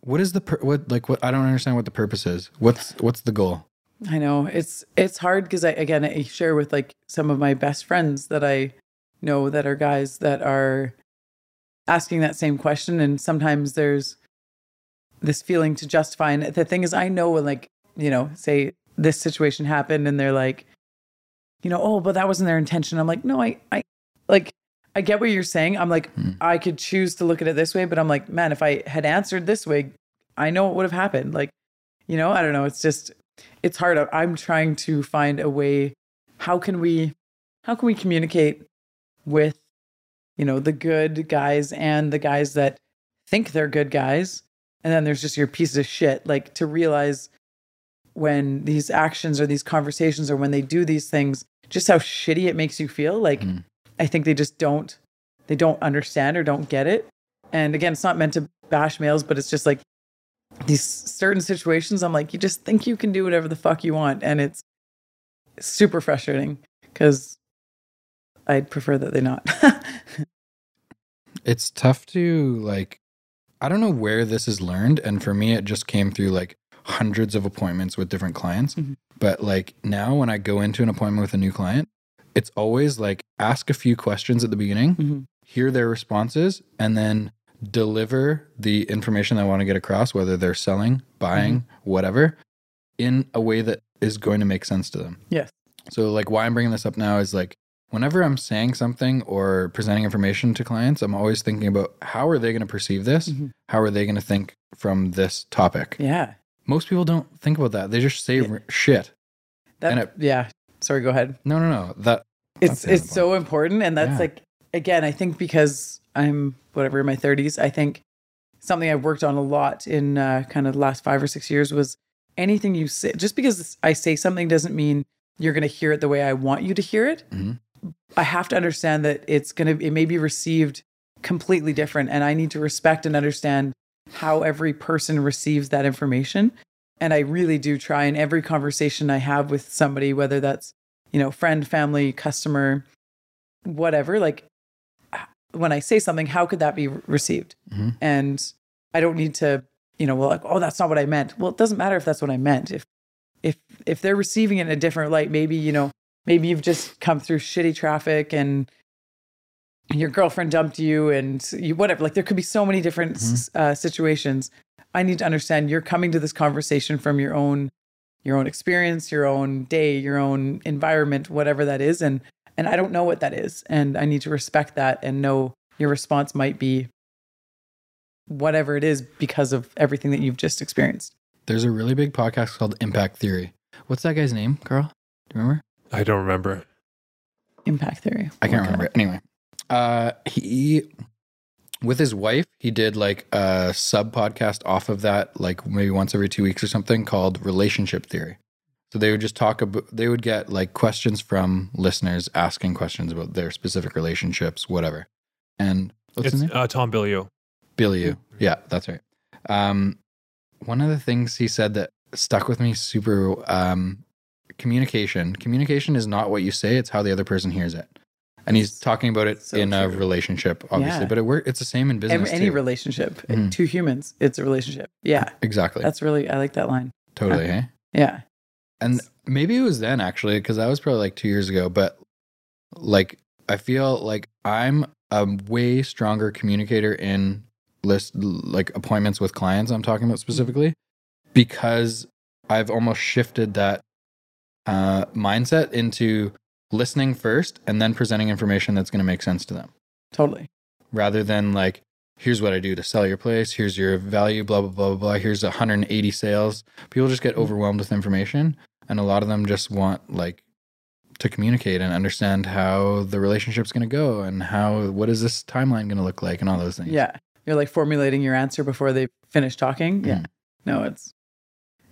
What is the pur- what like what I don't understand what the purpose is. What's what's the goal? I know it's it's hard because I again I share with like some of my best friends that I know that are guys that are asking that same question, and sometimes there's this feeling to justify. And the thing is, I know when like you know, say this situation happened, and they're like, you know, oh, but that wasn't their intention. I'm like, no, I I like I get what you're saying. I'm like, Hmm. I could choose to look at it this way, but I'm like, man, if I had answered this way, I know what would have happened. Like, you know, I don't know. It's just it's hard. I'm trying to find a way. How can we, how can we communicate with, you know, the good guys and the guys that think they're good guys, and then there's just your piece of shit. Like to realize when these actions or these conversations or when they do these things, just how shitty it makes you feel. Like Mm. I think they just don't, they don't understand or don't get it. And again, it's not meant to bash males, but it's just like these certain situations i'm like you just think you can do whatever the fuck you want and it's super frustrating because i'd prefer that they not *laughs* It's tough to like I don't know where this is learned and for me it just came through like hundreds of appointments with different clients. Mhm. But like now when I go into an appointment with a new client, it's always like ask a few questions at the beginning, Mhm. hear their responses and then deliver the information I want to get across whether they're selling, buying, whatever in a way that is going to make sense to them. Yes. So like why I'm bringing this up now is like whenever I'm saying something or presenting information to clients, I'm always thinking about how are they going to perceive this? Mhm. How are they going to think from this topic? yeah Most people don't think about that. They just say Yeah. r- shit. that And it- yeah sorry go ahead No, no, no. That it's it's so important and that's Yeah. like again i think because i'm whatever in my 30s i think something i've worked on a lot in uh, kind of the last five or six years was anything you say just because i say something doesn't mean you're going to hear it the way i want you to hear it. Mhm. i have to understand that it's going to it may be received completely different and i need to respect and understand how every person receives that information. And i really do try in every conversation i have with somebody whether that's you know friend family customer whatever like when i say something how could that be re- received? Mhm. and i don't need to you know well like oh that's not what i meant. Well it doesn't matter if that's what i meant. If if if they're receiving it in a different light maybe you know maybe you've just come through shitty traffic and your girlfriend dumped you and you whatever. Like there could be so many different s uh, situations. I need to understand you're coming to this conversation from your own your own experience, your own day, your own environment, whatever that is. And and I don't know what that is. And I need to respect that and know your response might be whatever it is because of everything that you've just experienced. There's a really big podcast called Impact Theory. What's that guy's name, Carl? Do you remember? I don't remember. Impact theory. I can't Okay. remember. Anyway, uh, he with his wife, he did like a sub podcast off of that, like maybe once every two weeks or something, called Relationship Theory. So they would just talk about. They would get like questions from listeners asking questions about their specific relationships, whatever. And what's it's his name? uh, Tom Bilyeu. Billy U. Yeah, that's right. Um, one of the things he said that stuck with me super um, communication. Communication is not what you say; it's how the other person hears it. And he's talking about it So in a relationship, obviously, Yeah. but it work. It's the same in business. Every, any too. relationship, Mhm. two humans, it's a relationship. Yeah, exactly, that's really I like that line. totally. Hey, Yeah, and maybe it was then actually because that was probably like two years ago. But like, I feel like I'm a way stronger communicator in list like appointments with clients. I'm talking about specifically because I've almost shifted that uh, mindset into listening first and then presenting information that's going to make sense to them, totally. rather than like. Here's what I do to sell your place. Here's your value, blah, blah, blah, blah, blah. Here's 180 sales. People just get overwhelmed with information and a lot of them just want like to communicate and understand how the relationship's going to go and how what is this timeline going to look like and all those things Yeah, you're like formulating your answer before they finish talking. Yeah, Mhm. no, it's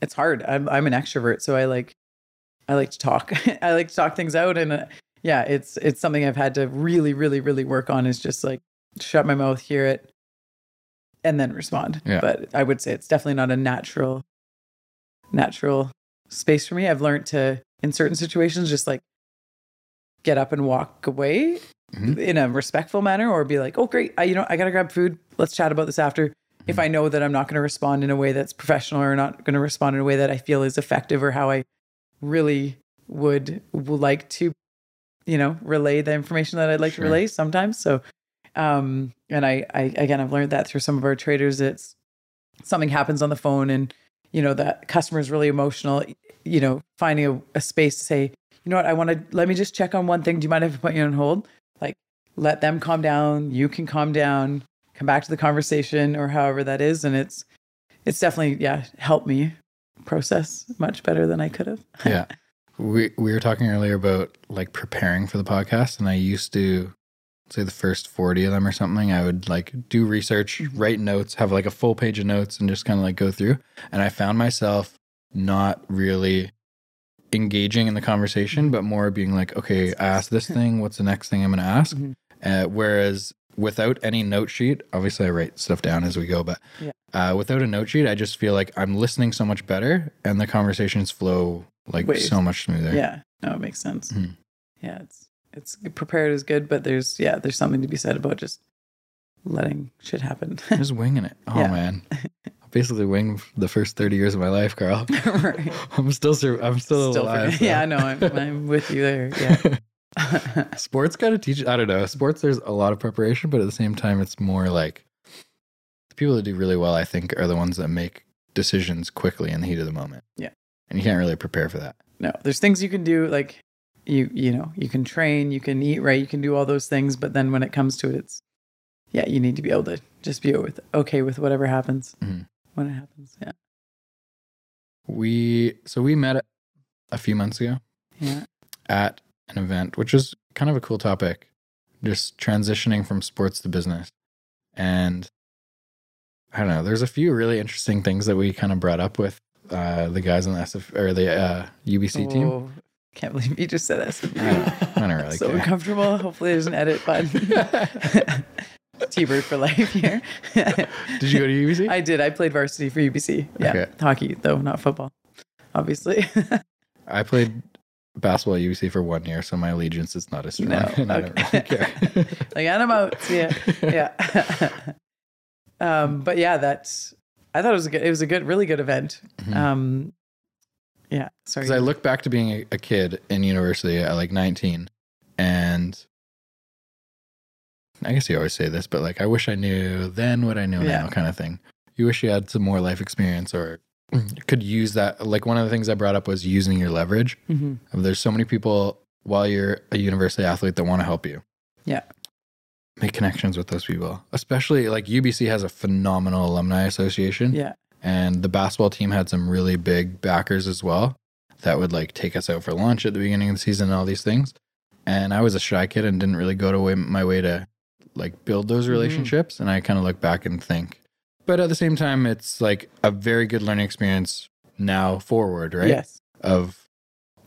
it's hard. I'm I'm an extrovert, so I like I like to talk. *laughs* I like to talk things out, and uh, yeah, it's it's something I've had to really, really, really work on. Is just like shut my mouth, hear it, and then respond. Yeah. But I would say it's definitely not a natural natural space for me. I've learned to in certain situations just like get up and walk away Mhm. in a respectful manner or be like, "Oh great, I you know, I got to grab food. Let's chat about this after." If I know that I'm not going to respond in a way that's professional or not going to respond in a way that I feel is effective or how I really would, would like to you know, relay the information that I'd like Sure. to relay sometimes. So um and I I again I've learned that through some of our traders it's something happens on the phone and you know that customer is really emotional you know finding a, a space to say you know what? I want to let me just check on one thing. Do you mind if i put you on hold? Like let them calm down. You can calm down. Come back to the conversation or however that is and it's it's definitely yeah helped me process much better than i could have. Yeah. We we were talking earlier about like preparing for the podcast and i used to say the first 40 of them or something i would like do research write notes have like a full page of notes and just kind of like go through. And i found myself not really engaging in the conversation but more being like okay i asked this *laughs* thing what's the next thing i'm going to ask? Mhm. uh, whereas without any note sheet obviously i write stuff down as we go but Yeah. uh, without a note sheet i just feel like i'm listening so much better and the conversations flow like Way- so much smoother. Yeah. No it makes sense. Mhm. yeah it's it's prepared is good but there's yeah there's something to be said about just letting shit happen. Just winging it. Oh *laughs* Yeah. man. *laughs* I basically winged the first 30 years of my life carl. *laughs* Right. I'm still sur- i'm still, Still alive yeah i know. I'm, I'm with you there. Yeah. Sports got to teach i don't know. Sports there's a lot of preparation but at the same time it's more like the people that do really well i think are the ones that make decisions quickly in the heat of the moment. Yeah. and you can't really prepare for that. No there's things you can do like you you know you can train you can eat right you can do all those things but then when it comes to it it's yeah you need to be able to just be with okay with whatever happens Mhm. when it happens yeah we so we met a few months ago yeah at an event which was kind of a cool topic just transitioning from sports to business and i don't know there's a few really interesting things that we kind of brought up with uh, the guys on the SF or the uh, UBC team. Can't believe you just said that *laughs* I don't, I don't really so care. uncomfortable hopefully there's an edit button *laughs* t-bird for life here *laughs* Did you go to UBC? I did. I played varsity for UBC. Yeah, Okay. hockey though, not football. Obviously. I played basketball at UBC for one year, so my allegiance is not as strong. No, and I don't really care. like I'm out. Ya. Yeah. um, but yeah, that's. I thought it was a good. It was a good, really good event. Mhm. Um, yeah. Sorry. Because I look back to being a, a kid in university at like 19, and I guess you always say this, but like I wish I knew then what I know Yeah. now, kind of thing. You wish you had some more life experience or *clears throat* could use that. Like one of the things I brought up was using your leverage. hmm There's so many people while you're a university athlete that want to help you. Yeah. Make connections with those people, especially like UBC has a phenomenal alumni association. Yeah. And the basketball team had some really big backers as well that would like take us out for lunch at the beginning of the season and all these things. And I was a shy kid and didn't really go to way, my way to like build those Mhm. relationships. And I kind of look back and think, but at the same time, it's like a very good learning experience now forward, right? Yes. Of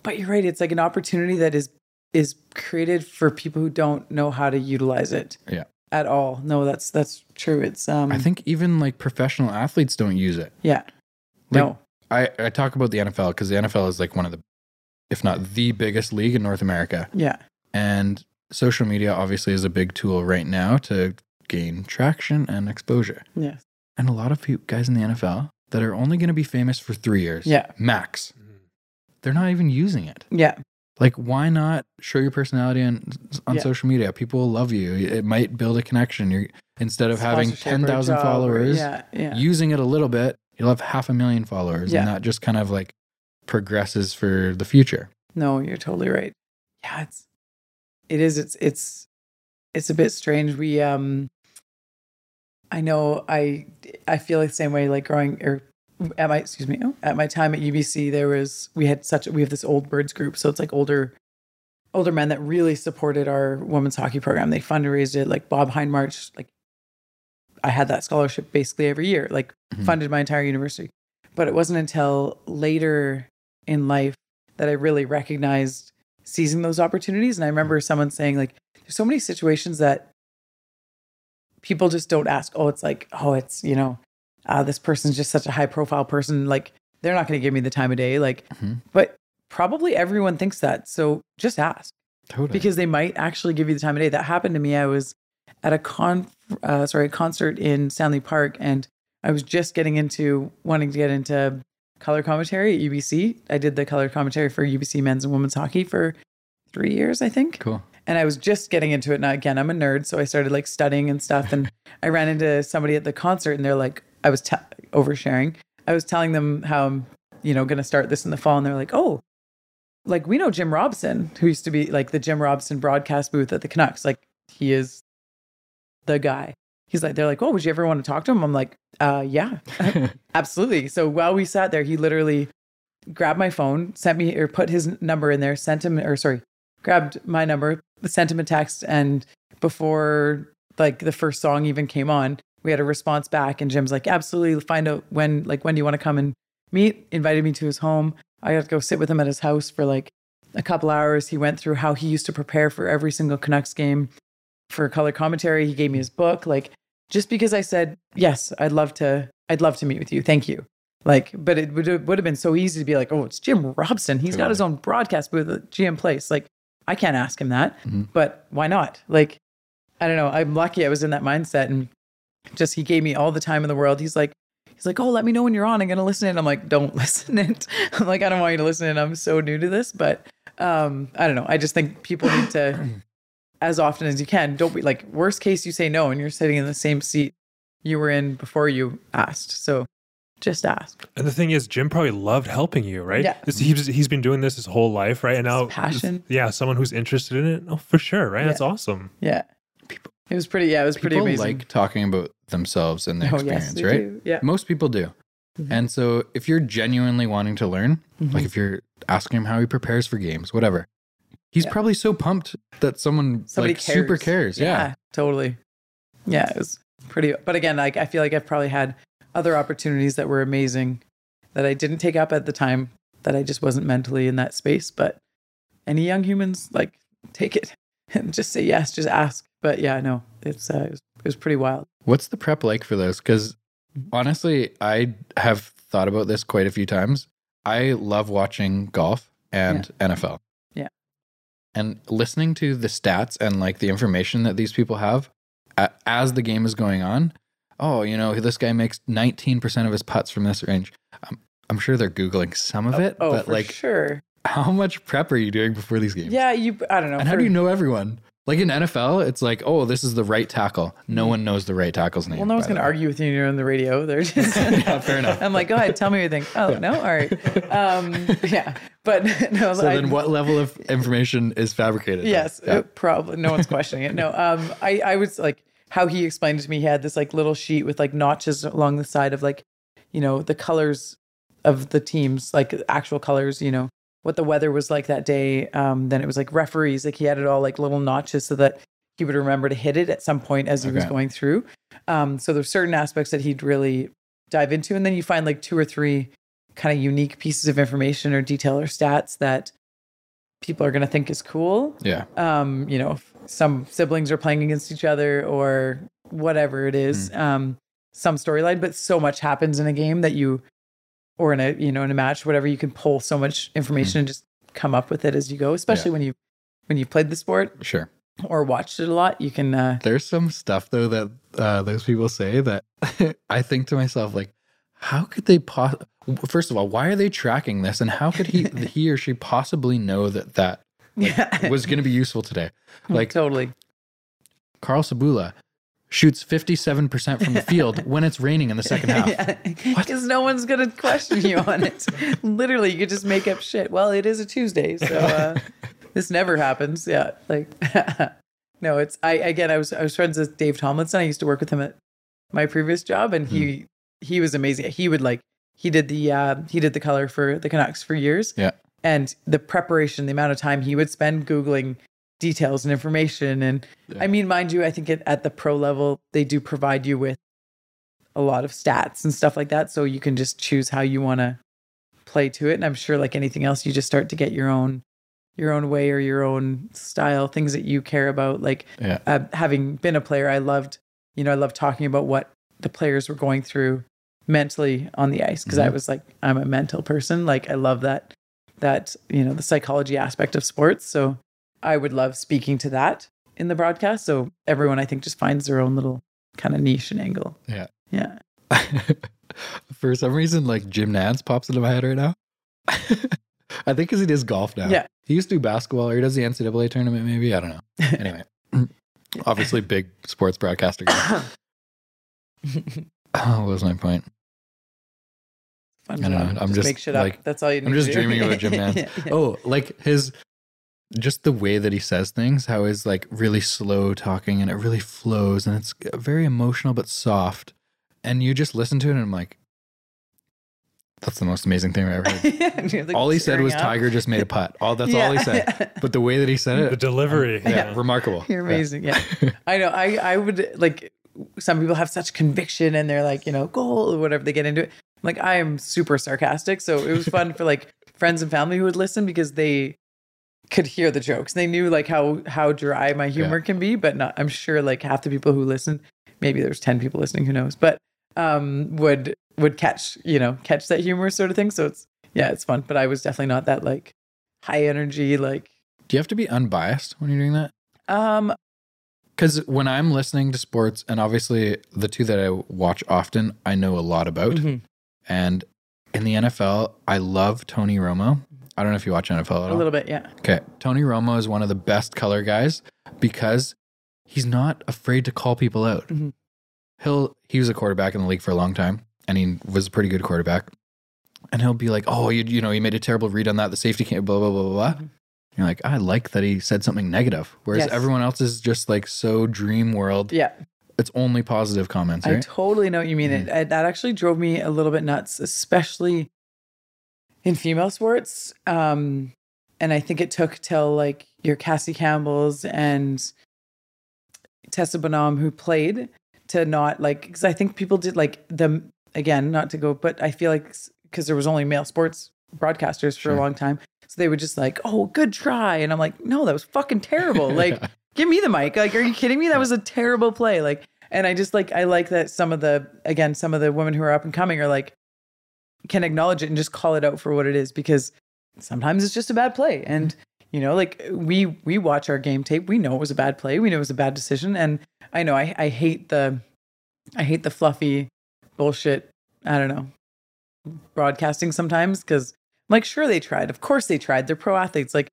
But you're right. It's like an opportunity that is is created for people who don't know how to utilize it. Yeah. At all. No, that's that's true. It's um I think even like professional athletes don't use it. yeah. Like, no. I, I talk about the NFL because the NFL is like one of the, if not the biggest league in North America. Yeah. And social media obviously is a big tool right now to gain traction and exposure. Yes. And a lot of people, guys in the NFL that are only going to be famous for three years, Yeah. max, they're not even using it. Yeah. Like, why not show your personality on on Yeah. social media? People will love you. It might build a connection. You're instead of having ten thousand followers, Yeah. Yeah. using it a little bit, you'll have half a million followers, and that just kind of like progresses for the future. No, you're totally right. Yeah, it's it is it's it's it's a bit strange. We um I know I I feel the same way like growing or at my excuse me, at my time at UBC there was we had such we have this old birds group, so it's like older older men that really supported our women's hockey program. They fundraised it like Bob Hindmarch like I had that scholarship basically every year, like Mhm. funded my entire university. But it wasn't until later in life that I really recognized seizing those opportunities. And I remember someone saying, like, there's so many situations that people just don't ask. Oh, it's like, oh, it's, you know, uh, this person's just such a high profile person. Like, they're not going to give me the time of day. Like, Mhm. but probably everyone thinks that. So just ask Totally. because they might actually give you the time of day. That happened to me. I was at a con, uh, sorry, a concert in Stanley Park, and I was just getting into wanting to get into color commentary at UBC. I did the color commentary for UBC men's and women's hockey for three years, I think. cool. And I was just getting into it. Now, again, I'm a nerd, so I started like studying and stuff. And *laughs* I ran into somebody at the concert, and they're like, I was t- oversharing. I was telling them how I'm, you know, going to start this in the fall, and they're like, oh, like we know Jim Robson, who used to be like the Jim Robson broadcast booth at the Canucks. Like he is the guy. He's like, they're like, oh, would you ever want to talk to him? I'm like, uh, yeah, *laughs* absolutely. So while we sat there, he literally grabbed my phone, sent me or put his number in there, sent him or sorry, grabbed my number, sent him a text, and before like the first song even came on, we had a response back, and Jim's like, absolutely, find out when like when do you want to come and meet? Invited me to his home. I got to go sit with him at his house for like a couple hours. He went through how he used to prepare for every single Canucks game for color commentary. He gave me his book, like just because I said yes, I'd love to. I'd love to meet with you. Thank you. Like, but it would would have been so easy to be like, oh, it's Jim Robson. He's got his own broadcast booth at GM Place. Like, I can't ask him that, Mhm. but why not? Like, I don't know. I'm lucky I was in that mindset, and just he gave me all the time in the world. He's like, he's like, oh, let me know when you're on. I'm gonna listen in. I'm like, don't *laughs* listen in. *laughs* I'm like, I don't want you to listen in. I'm so new to this, but um, I don't know. I just think people need to, *clears throat* as often as you can, don't be like worst case you say no, and you're sitting in the same seat you were in before you asked. So just ask. And the thing is, Jim probably loved helping you, right? Yeah. He's, he's been doing this his whole life, right? And now, passion. yeah, someone who's interested in it, oh, for sure, right? That's awesome. Yeah. It was pretty. Yeah, it was pretty People amazing. like talking about themselves and their oh experience, yes, right? do. Yeah. Most people do. Mhm. And so if you're genuinely wanting to learn, Mhm. like if you're asking him how he prepares for games, whatever, he's Yeah. probably so pumped that someone Somebody like super cares. Yeah. totally. Yeah, it was pretty. But again, like I feel like I've probably had other opportunities that were amazing that I didn't take up at the time that I just wasn't mentally in that space. But any young humans like take it *laughs* and just say yes, just ask. But yeah, no, it's uh, it, was, it was pretty wild. What's the prep like for those? Because honestly, I have thought about this quite a few times. I love watching golf and NFL. Yeah. And listening to the stats and like the information that these people have as the game is going on. Oh, you know, this guy makes 19% of his putts from this range. I'm, I'm sure they're Googling some of it, oh, but for like, sure. how much prep are you doing before these games? Yeah, you. I don't know. And how do you know everyone? Like in NFL, it's like, oh, this is the right tackle. No one knows the right tackle's name. Well, no one's going to argue with you when you're on the radio. They're *laughs* just, Yeah, fair *laughs* enough. I'm like, go ahead, tell me what you think. Oh, no? All right. *laughs* Um, yeah. But no, So I, then, what level of information is fabricated? Yes, Yeah. probably. No one's questioning it. No, um, I, I was like, how he explained it to me, he had this like little sheet with like notches along the side of like, you know, the colors of the teams, like actual colors, you know, what the weather was like that day. Um, then it was like referees, like he had it all like little notches so that he would remember to hit it at some point as he was going through. Um, so there's certain aspects that he'd really dive into, and then you find like two or three kind of unique pieces of information or detail or stats that people are going to think is cool Yeah. um, you know, if some siblings are playing against each other or whatever it is, um, some storyline, but so much happens in a game that you, or in a, you know, in a match, whatever, you can pull so much information and just come up with it as you go, especially when you, when you played the sport Sure. or watched it a lot, you can, uh, There's some stuff though that uh, those people say that *laughs* I think to myself like, how could they pos- First of all, why are they tracking this, and how could he *laughs* he or she possibly know that that yeah, was going to be useful today? *laughs* Like totally. Carl Sabula shoots 57% from the field *laughs* when it's raining in the second half. Because no one's going to question you on it. *laughs* Literally, you could just make up shit. Well, it is a Tuesday, so uh, *laughs* this never happens. Yeah, like no, it's I again. I was I was friends with Dave Tomlinson. I used to work with him at my previous job, and he he was amazing. He would like he did the uh, he did the color for the Canucks for years, Yeah. and the preparation, the amount of time he would spend googling details and information, and I mean, mind you, I think it, at the pro level they do provide you with a lot of stats and stuff like that, so you can just choose how you want to play to it. And I'm sure, like anything else, you just start to get your own your own way or your own style, things that you care about. Like Yeah. uh, having been a player, I loved, you know, I loved talking about what the players were going through mentally on the ice because I Mhm. was like, I'm a mental person. Like I love that that you know the psychology aspect of sports. So I would love speaking to that in the broadcast. So everyone, I think, just finds their own little kind of niche and angle. Yeah. Yeah. *laughs* For some reason, like Jim Nantz pops into my head right now. *laughs* I think because he does golf now. Yeah. He used to do basketball or he does the NCAA tournament, maybe. I don't know. *laughs* Anyway, *clears throat* obviously, big sports broadcaster. guy. *coughs* *clears throat* oh, what was my point? Fun I don't job. know. I'm just, make shit like- up. That's all you need. I'm just dreaming about Jim Nantz. Yeah. Oh, like his just the way that he says things, how he's like really slow talking and it really flows and it's very emotional but soft. And you just listen to it and I'm like, that's the most amazing thing I've ever heard. *laughs* Like, all he said was up. Tiger just made a putt. All that's all he said. *laughs* But the way that he said it, The it, delivery. yeah, yeah. remarkable. You're Yeah. amazing. Yeah. *laughs* I know. I, I would like some people have such conviction and they're like, you know, goal or whatever they get into it. Like I am super sarcastic. So it was fun for like friends and family who would listen because they could hear the jokes. They knew like how how dry my humor can be, but not I'm sure like half the people who listen, maybe there's 10 people listening, who knows, but um would would catch, you know, catch that humor sort of thing. So it's yeah, it's fun. But I was definitely not that like high energy, like Do you have to be unbiased when you're doing that? um Because when I'm listening to sports, and obviously the two that I watch often, I know a lot about. mhm. And in the NFL, I love Tony Romo. I don't know if you watch NFL at all. a little bit, yeah. Okay. Tony Romo is one of the best color guys because he's not afraid to call people out. Mhm. He'll he was a quarterback in the league for a long time and he was a pretty good quarterback. And he'll be like, "Oh, you you know, he made a terrible read on that. The safety can't blah blah blah blah." blah. Mhm. You're like, "I like that he said something negative." Whereas Yes. everyone else is just like so dream world. Yeah. It's only positive comments, I totally know what you mean. Mhm. It, it- that actually drove me a little bit nuts, especially in female sports. Um, and I think it took till like your Cassie Campbells and Tessa Bonhomme who played to not like because I think people did like them again, not to go, but I feel like because there was only male sports broadcasters for Sure. a long time, so they would just like, "Oh, good try," and I'm like, "No, that was fucking terrible." *laughs* Like give me the mic. Like, are you kidding me? That was a terrible play. Like, and I just like, I like that some of the, again, some of the women who are up and coming are like, can acknowledge it and just call it out for what it is because sometimes it's just a bad play. Mm-hmm. And, you know, like we, we watch our game tape. We know it was a bad play. We know it was a bad decision. And I know I, I hate the, I hate the fluffy bullshit. I don't know, broadcasting sometimes because like, sure, they tried. Of course they tried. They're pro athletes. Like,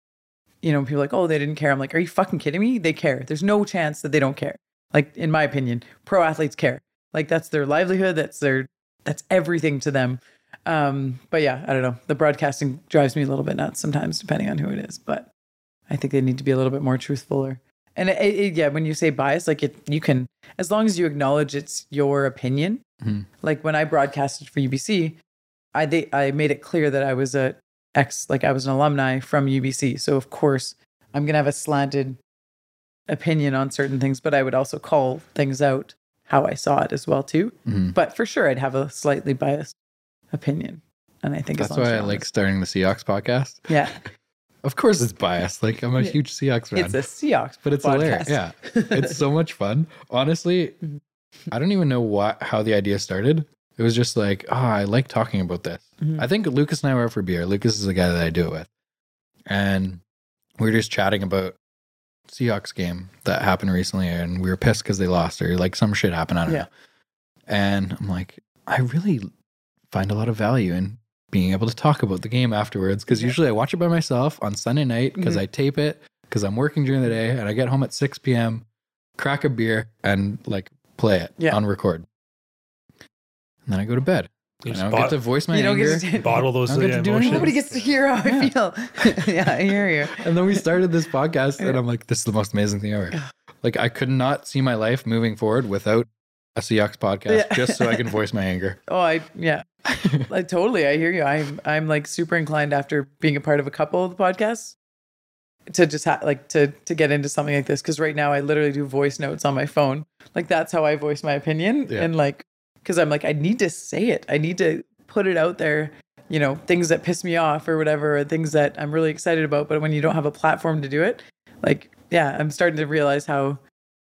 you know, people are like, oh, they didn't care. I'm like, are you fucking kidding me? They care. There's no chance that they don't care. Like, in my opinion, pro athletes care. Like, that's their livelihood. That's their, that's everything to them. Um, but yeah, I don't know. The broadcasting drives me a little bit nuts sometimes, depending on who it is. But I think they need to be a little bit more truthful. Or, and it, it, yeah, when you say bias, like it, you can, as long as you acknowledge it's your opinion. Mhm. Like when I broadcasted for UBC, I they, I made it clear that I was a ex, like I was an alumni from UBC. So of course, I'm gonna have a slanted opinion on certain things, but I would also call things out how I saw it as well too. Mhm. But for sure, I'd have a slightly biased opinion, and I think That's why I like starting the Seahawks podcast. Yeah, *laughs* Of course, it's biased. Like I'm a huge Seahawks fan, it's a Seahawks, but it's hilarious. Yeah, it's so much fun. *laughs* Honestly. I don't even know what how the idea started. It was just like, oh, I like talking about this. Mhm. I think Lucas and I were out for beer. Lucas is the guy that I do it with, and we were just chatting about Seahawks game that happened recently, and we were pissed because they lost or like some shit happened. I don't Yeah. know. And I'm like, I really find a lot of value in being able to talk about the game afterwards because Yeah. usually I watch it by myself on Sunday night because Mhm. I tape it because I'm working during the day and I get home at 6 p.m., crack a beer, and like play it Yeah. on record. And then I go to bed. You And I don't get to voice my You don't anger. get to *laughs* bottle those don't get yeah, to do emotions. Nobody gets to hear how I feel. *laughs* yeah, I hear you. *laughs* And then we started this podcast, and I'm like, this is the most amazing thing ever. Like, I could not see my life moving forward without a Seahawks podcast Yeah. just so I can voice my anger. Oh, I yeah, *laughs* like totally. I hear you. I'm I'm like super inclined after being a part of a couple of the podcasts to just ha- like to to get into something like this because right now I literally do voice notes on my phone. Like that's how I voice my opinion Yeah. and like because I'm like I need to say it. I need to put it out there. You know, things that piss me off or whatever, or things that I'm really excited about. But when you don't have a platform to do it, like yeah, I'm starting to realize how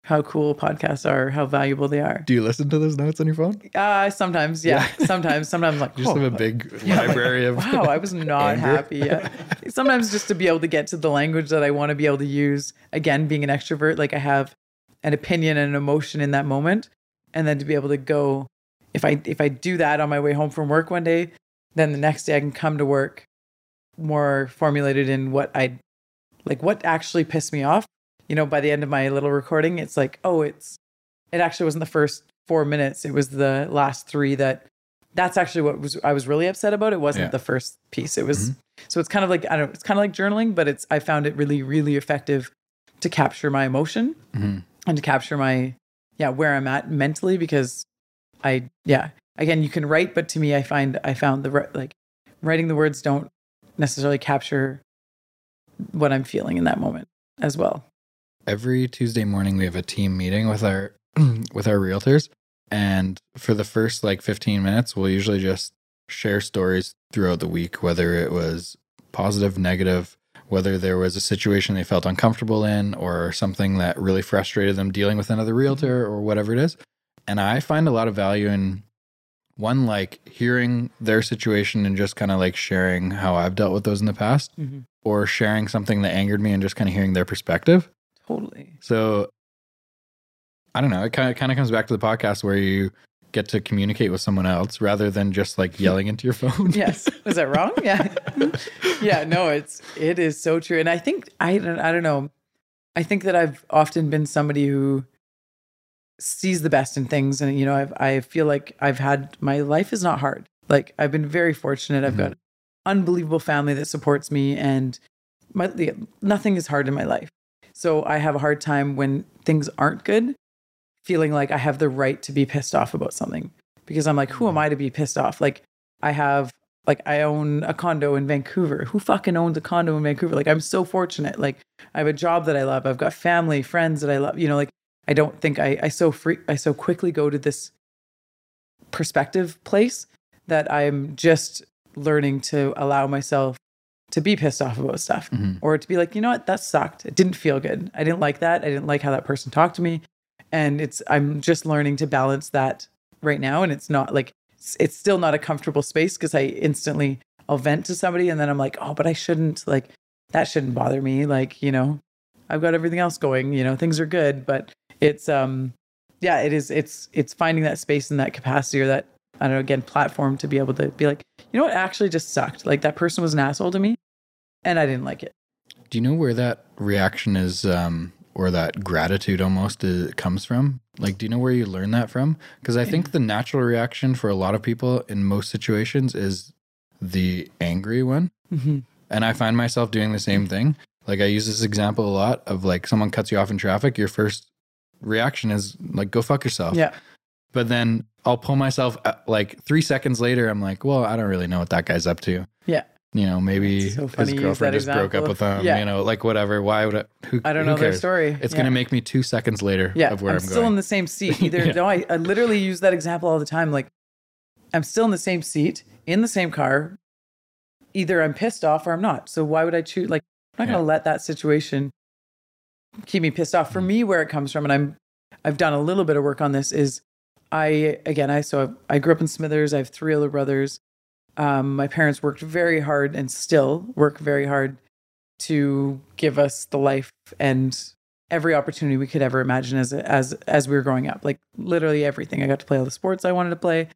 how cool podcasts are, how valuable they are. Do you listen to those notes on your phone? Uh, sometimes, yeah. *laughs* Sometimes, sometimes like, You just oh, have a big *laughs* yeah, like, library of. wow, I was not *laughs* happy. Yeah. Sometimes just to be able to get to the language that I want to be able to use. Again, being an extrovert, like I have an opinion and an emotion in that moment, and then to be able to go, if I if I do that on my way home from work one day, then the next day I can come to work more formulated in what I like, what actually pissed me off. You know, by the end of my little recording, it's like, oh, it's it actually wasn't the first four minutes; it was the last three that that's actually what was I was really upset about. It wasn't Yeah. the first piece. It was so it's kind of like I don't know, it's kind of like journaling, but it's I found it really really effective to capture my emotion Mhm. and to capture my yeah where I'm at mentally because I yeah again you can write, but to me I find I found the like writing the words don't necessarily capture what I'm feeling in that moment as well. Every Tuesday morning, we have a team meeting with our *clears throat* with our realtors, and for the first like 15 minutes, we'll usually just share stories throughout the week, whether it was positive, negative, whether there was a situation they felt uncomfortable in, or something that really frustrated them dealing with another mm-hmm. realtor, or whatever it is. And I find a lot of value in one, like hearing their situation and just kind of like sharing how I've dealt with those in the past, mm-hmm. or sharing something that angered me and just kind of hearing their perspective. Totally. So I don't know. It kind of kind of comes back to the podcast where you get to communicate with someone else rather than just like *laughs* yelling into your phone. yes was that wrong yeah *laughs* yeah no it's it is so true and i think i don't i don't know i think that i've often been somebody who sees the best in things and you know i've i feel like i've had my life is not hard like i've been very fortunate i've Mhm. got unbelievable family that supports me and my nothing is hard in my life so i have a hard time when things aren't good feeling like i have the right to be pissed off about something because i'm like who am mm. i to be pissed off like i have like I own a condo in Vancouver. Who fucking owns a condo in Vancouver? Like I'm so fortunate. Like I have a job that I love. I've got family, friends that I love. You know, like I don't think I I so free I so quickly go to this perspective place that I'm just learning to allow myself to be pissed off about stuff Mhm. or to be like, you know what, that sucked. It didn't feel good. I didn't like that. I didn't like how that person talked to me. And it's I'm just learning to balance that right now. And it's not like it's, it's still not a comfortable space because I instantly I'll vent to somebody and then I'm like, oh, but I shouldn't like that shouldn't bother me. Like, you know, I've got everything else going, you know, things are good. But it's um yeah, it is it's it's finding that space and that capacity or that I don't know, again, platform to be able to be like, you know what actually just sucked. Like that person was an asshole to me and I didn't like it. Do you know where that reaction is, um, or that gratitude almost is, comes from? Like, do you know where you learn that from? Because I think the natural reaction for a lot of people in most situations is the angry one. hmm And I find myself doing the same thing. Like, I use this example a lot of like someone cuts you off in traffic, your first reaction is like, go fuck yourself. Yeah. But then I'll pull myself uh, like three seconds later, I'm like, well, I don't really know what that guy's up to. Yeah. You know, maybe so his girlfriend just broke up with him. Yeah. You know, like whatever. Why would I? Who, I don't know their story. It's Yeah. going to make me two seconds later yeah, of where I'm I'm, still going. in the same seat. *laughs* Either Yeah. no, I, I literally use that example all the time. Like I'm still in the same seat in the same car. Either I'm pissed off or I'm not. So why would I choose? Like I'm not going to let that situation keep me pissed off. For Mm. me, where it comes from, and I'm I've done a little bit of work on this. Is I again I so I grew up in Smithers. I have three older brothers. Um, my parents worked very hard and still work very hard to give us the life and every opportunity we could ever imagine as as as we were growing up. Like literally everything. I got to play all the sports I wanted to play.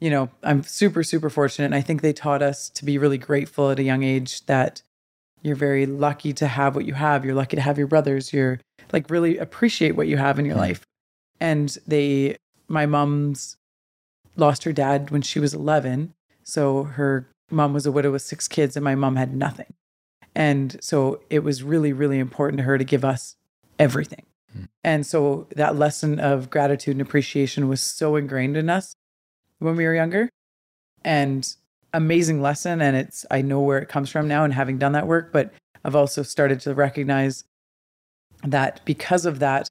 You know, I'm super super fortunate and I think they taught us to be really grateful at a young age that you're very lucky to have what you have. You're lucky to have your brothers. You're like really appreciate what you have in your Mhm. life. And they my mom's lost her dad when she was 11. So her mom was a widow with six kids and my mom had nothing. And so it was really, really important to her to give us everything. Mm. And so that lesson of gratitude and appreciation was so ingrained in us when we were younger. And amazing lesson. And it's, I know where it comes from now and having done that work, but I've also started to recognize that because of that,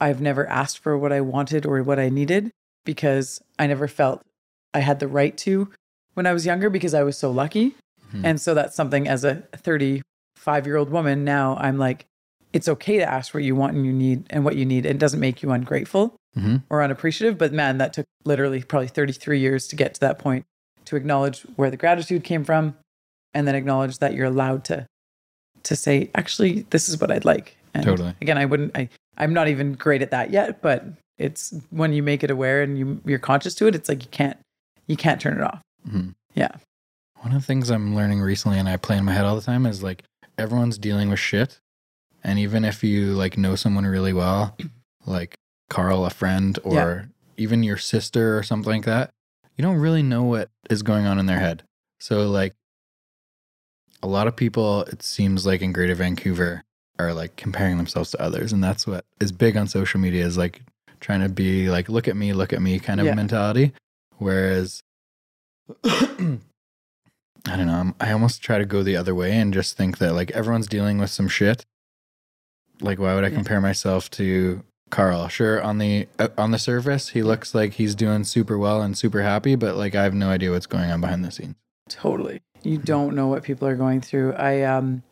I've never asked for what I wanted or what I needed because I never felt I had the right to when I was younger because I was so lucky. Mhm. And so that's something as a 35 year old woman now, I'm like, it's okay to ask what you want and you need and what you need. It doesn't make you ungrateful Mhm. or unappreciative. But man, that took literally probably 33 years to get to that point to acknowledge where the gratitude came from and then acknowledge that you're allowed to to say, actually, this is what I'd like. And Totally. Again, I wouldn't I I'm not even great at that yet, but it's when you make it aware and you you're conscious to it, it's like you can't you can't turn it off. Mhm. Yeah. One of the things I'm learning recently and I play in my head all the time is like everyone's dealing with shit. And even if you like know someone really well, *clears throat* like Carl, a friend, or Yeah. even your sister or something like that, you don't really know what is going on in their head. So like a lot of people, it seems like in Greater Vancouver are like comparing themselves to others. And that's what is big on social media is like trying to be like, look at me, look at me kind of Yeah. mentality. Whereas I don't know. I'm, I almost try to go the other way and just think that like everyone's dealing with some shit. Like, why would I compare myself to Carl? Sure, on the uh, on the surface, he looks like he's doing super well and super happy, but like I have no idea what's going on behind the scenes. Totally. Mm-hmm. You don't know what people are going through. I um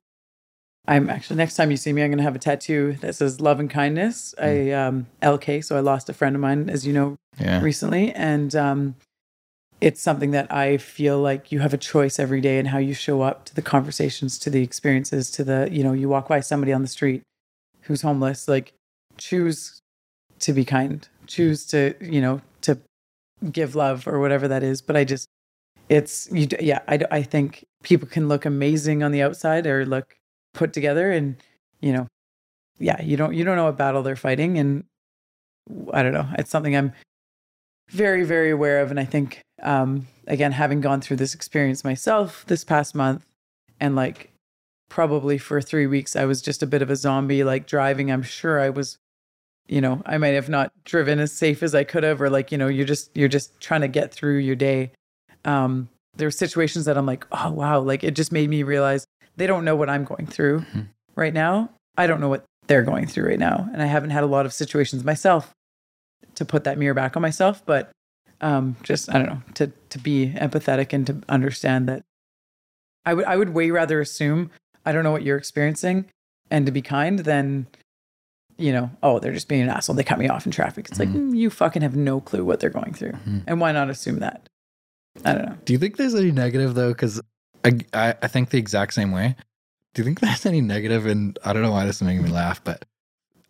I'm actually next time you see me, I'm gonna have a tattoo that says love and kindness. I Mm. um LK, so I lost a friend of mine, as you know, Yeah, recently. And um it's something that I feel like you have a choice every day in how you show up to the conversations, to the experiences, to the, you know, you walk by somebody on the street who's homeless, like choose to be kind, choose to, you know, to give love or whatever that is. But I just, it's, you, yeah, I, I think people can look amazing on the outside or look put together and, you know, yeah, you don't, you don't know what battle they're fighting. And I don't know. It's something I'm very, very aware of. And I think, um, again, having gone through this experience myself this past month and like probably for three weeks, I was just a bit of a zombie, like driving. I'm sure I was, you know, I might have not driven as safe as I could have, or like, you know, you're just, you're just trying to get through your day. Um, there were situations that I'm like, oh, wow. Like it just made me realize they don't know what I'm going through Mhm. right now. I don't know what they're going through right now. And I haven't had a lot of situations myself to put that mirror back on myself, but um, just I don't know to to be empathetic and to understand that I would I would way rather assume I don't know what you're experiencing and to be kind than you know oh they're just being an asshole they cut me off in traffic. It's like Mhm. mm, you fucking have no clue what they're going through, Mhm. and why not assume that? I don't know. Do you think there's any negative though? Because I, I I think the exact same way. Do you think *laughs* there's any and? I don't know why this is making me laugh, but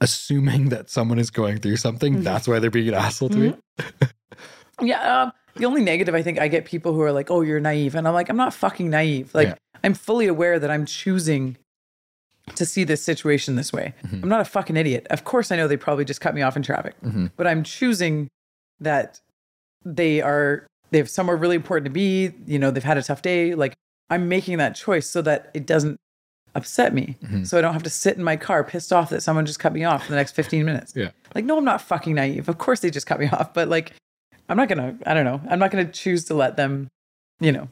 assuming that someone is going through something, Mhm. that's why they're being an asshole to me. *laughs* Yeah. Um, the only negative I think I get people who are like, "Oh, you're naive," and I'm like, I'm not fucking naive. Like Yeah. I'm fully aware that I'm choosing to see this situation this way. Mm-hmm. I'm not a fucking idiot. Of course, I know they probably just cut me off in traffic, Mhm. but I'm choosing that they are they have somewhere really important to be. You know, they've had a tough day. Like I'm making that choice so that it doesn't upset me, Mhm. so I don't have to sit in my car pissed off that someone just cut me off for the next 15 minutes. Yeah. Like, no, I'm not fucking naive. Of course, they just cut me *laughs* off, but like, I'm not gonna. I don't know. I'm not gonna choose to let them, you know,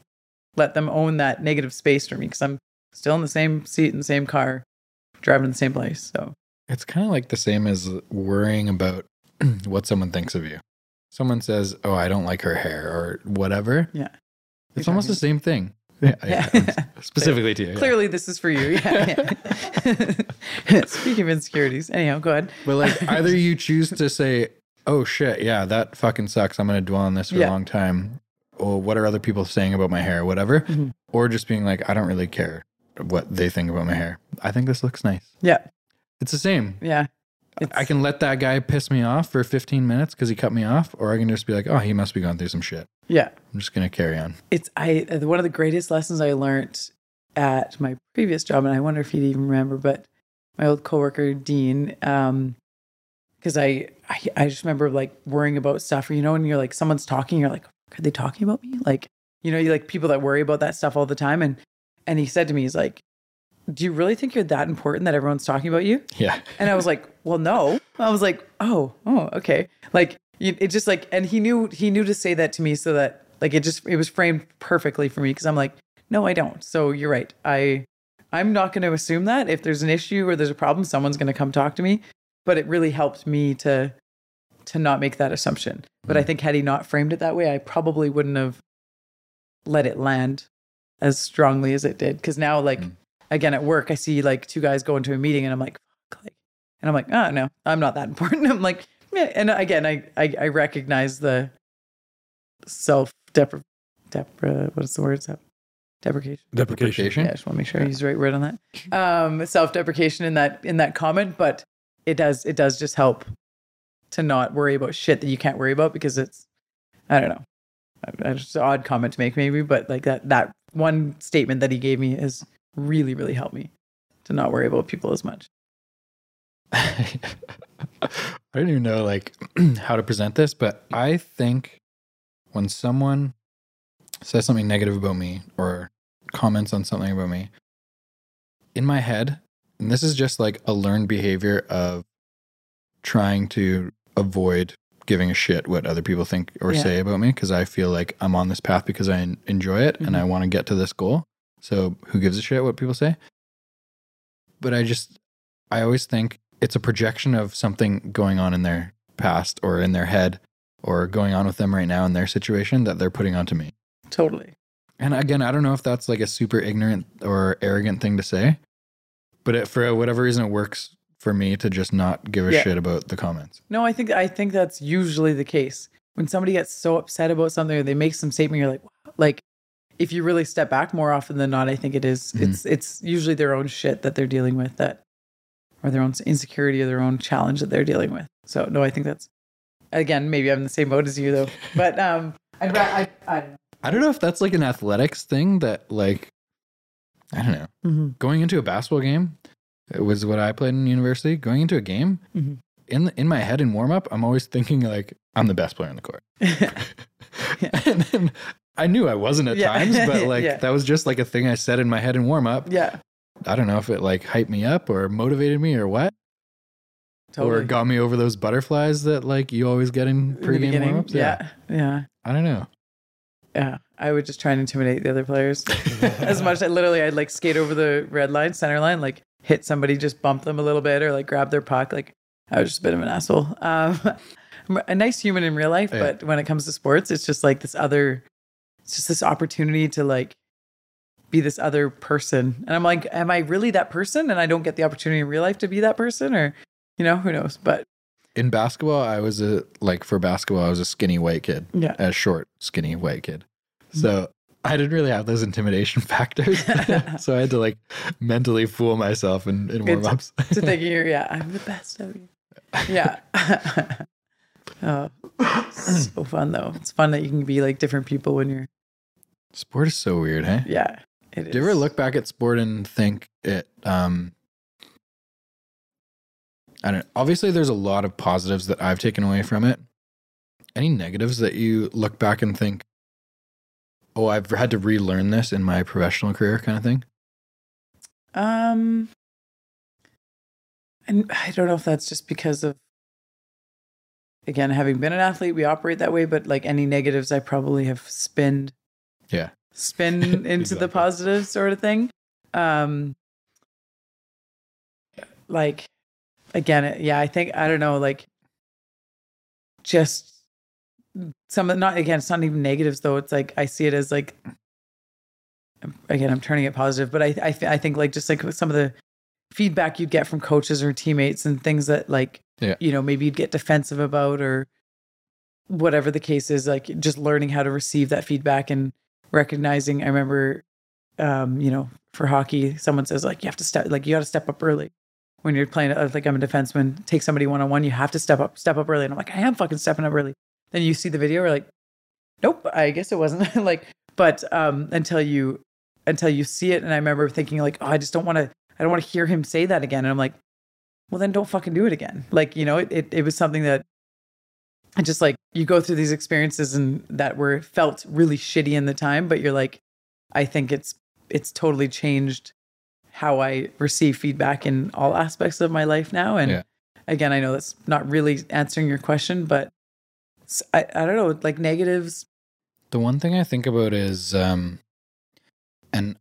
let them own that negative space for me because I'm still in the same seat in the same car, driving the same place. So It's kind of like the same as worrying about *clears throat* what someone thinks of you. Someone says, "Oh, I don't like her hair" or whatever. Yeah. It's almost the same thing. *laughs* Yeah, Yeah. yeah, *laughs* specifically to you. yeah. clearly, this is for you. Yeah. yeah. *laughs* Speaking of insecurities, anyhow, go ahead. But like either you choose to say, "Oh shit, yeah, that fucking sucks. I'm going to dwell on this for Yeah. a long time." Or what are other people saying about my hair, whatever. Mhm. Or just being like, "I don't really care what they think about my hair. I think this looks nice." Yeah. It's the same. Yeah. I can let that guy piss me off for 15 minutes because he cut me off, or I can just be like, "Oh, he must be going through some shit." Yeah. I'm just going to carry on. it's I one of the greatest lessons I learned at my previous job, and I wonder if you'd even remember, but my old coworker Dean, um, because I, I I just remember like worrying about stuff, or you know, when you're like someone's talking, you're like, are they talking about me? Like, you know, you like people that worry about that stuff all the time, and and he said to me, he's like, do you really think you're that important that everyone's talking about you? Yeah. And I was like, well, no. I was like, oh, oh, okay. Like it just like, and he knew he knew to say that to me so that like it just it was framed perfectly for me because I'm like, no, I don't. So you're right. I I'm not going to assume that if there's an issue or there's a problem, someone's going to come talk to me. But it really helped me to to not make that assumption. But I think had he not framed it that way, I probably wouldn't have let it land as strongly as it did. Because now, like Mm. again at work, I see like two guys go into a meeting, and I'm like, fuck, like, and I'm like, oh no, I'm not that *laughs* important. I'm like, yeah. And again, I I, I recognize the self depre depre what is the word? Self deprecation. Deprecation. Yeah, I just want to make sure I use the right word on that. *laughs* Um, self-deprecation in that in that comment, but it does it does just help to not worry about shit that you can't worry about because it's I don't know. It's an odd comment to make maybe, but like that that one statement that he gave me has really really helped me to not worry about people as much. *laughs* I don't even know like *clears throat* how to present this, but I think when someone says something negative about me or comments on something about me, in my head, and this is just like a learned behavior of trying to avoid giving a shit what other people think or Yeah. say about me because I feel like I'm on this path because I enjoy it and Mhm. I want to get to this goal. So who gives a shit what people say? But I just, I always think it's a projection of something going on in their past or in their head or going on with them right now in their situation that they're putting onto me. Totally. And again, I don't know if that's like a super ignorant or arrogant thing to say, but it, for whatever reason, it works for me to just not give a Yeah. shit about the comments. No, I think I think that's usually the case. When somebody gets so upset about something or they make some statement, you're like, wow. like if you really step back more often than not, I think it is- Mhm. it's it's usually their own shit that they're dealing with that or their own insecurity or their own challenge that they're dealing with. So no, I think that's again, maybe I'm in the same boat as you though. But um I'd I, I. I don't know if that's like an athletics thing that, like, I don't know. Mm-hmm. Going into a basketball game, it was what I played in university. Going into a game, Mhm. in the, in my head in warm up, I'm always thinking like I'm the best player on the court. *laughs* *laughs* and then I knew I wasn't at Yeah. times, but *laughs* like Yeah. that was just like a thing I said in my head in warm up. yeah, I don't know if it like hyped me up or motivated me or what, totally. or got me over those butterflies that like you always get in pregame beginning. warm ups. Yeah, yeah, I don't know. yeah. I would just try and intimidate the other players *laughs* as much. I literally, I'd like skate over the red line, center line, like hit somebody, just bump them a little bit, or like grab their puck. Like I was just a bit of an asshole. Um, I'm *laughs* a nice human in real life, Yeah. but when it comes to sports, it's just like this other. It's just this opportunity to like be this other person, and I'm like, am I really that person? And I don't get the opportunity in real life to be that person, or you know, who knows? But In basketball, I was a like for basketball, I was a skinny white kid, yeah, a short, skinny white kid. So I didn't really have those intimidation *laughs* factors. *laughs* so I had to like mentally fool myself in, in warm ups. to think, *laughs* you're yeah i'm the best of you yeah oh so fun though it's fun that you can be like different people when you're Sport is so weird, hey? yeah it is Do you ever look back at sport and think it um I don't obviously there's a lot of positives that I've taken away from it. Any negatives that you look back and think, oh, I've had to relearn this in my professional career kind of thing? Um, and I don't know if that's just because of, again, having been an athlete, we operate that way. But like any negatives, I probably have spinned, Yeah. spin *laughs* into the positive sort of thing. Um, like again, yeah, I think I don't know, like just some of not again, it's not even negatives though. It's like I see it as like again, I'm turning it positive, but I I, I think like just like some of the feedback you'd get from coaches or teammates and things that like Yeah. you know maybe you'd get defensive about or whatever the case is like just learning how to receive that feedback and recognizing i remember um you know for hockey someone says like you have to step like you got to step up early when you're playing uh, like i'm a defenseman take somebody one-on-one you have to step up step up early and i'm like i am fucking stepping up early then you see the video you're like nope i guess it wasn't *laughs* like but um until you until you see it and i remember thinking like oh i just don't want to i don't want to hear him say that again and i'm like well then don't fucking do it again like you know it, it, it was something that I just like you go through these experiences and that were felt really shitty in the time but you're like i think it's it's totally changed how i receive feedback in all aspects of my life now and Yeah. again i know that's not really answering your question but I, I don't know like negatives The one thing I think about is, um, and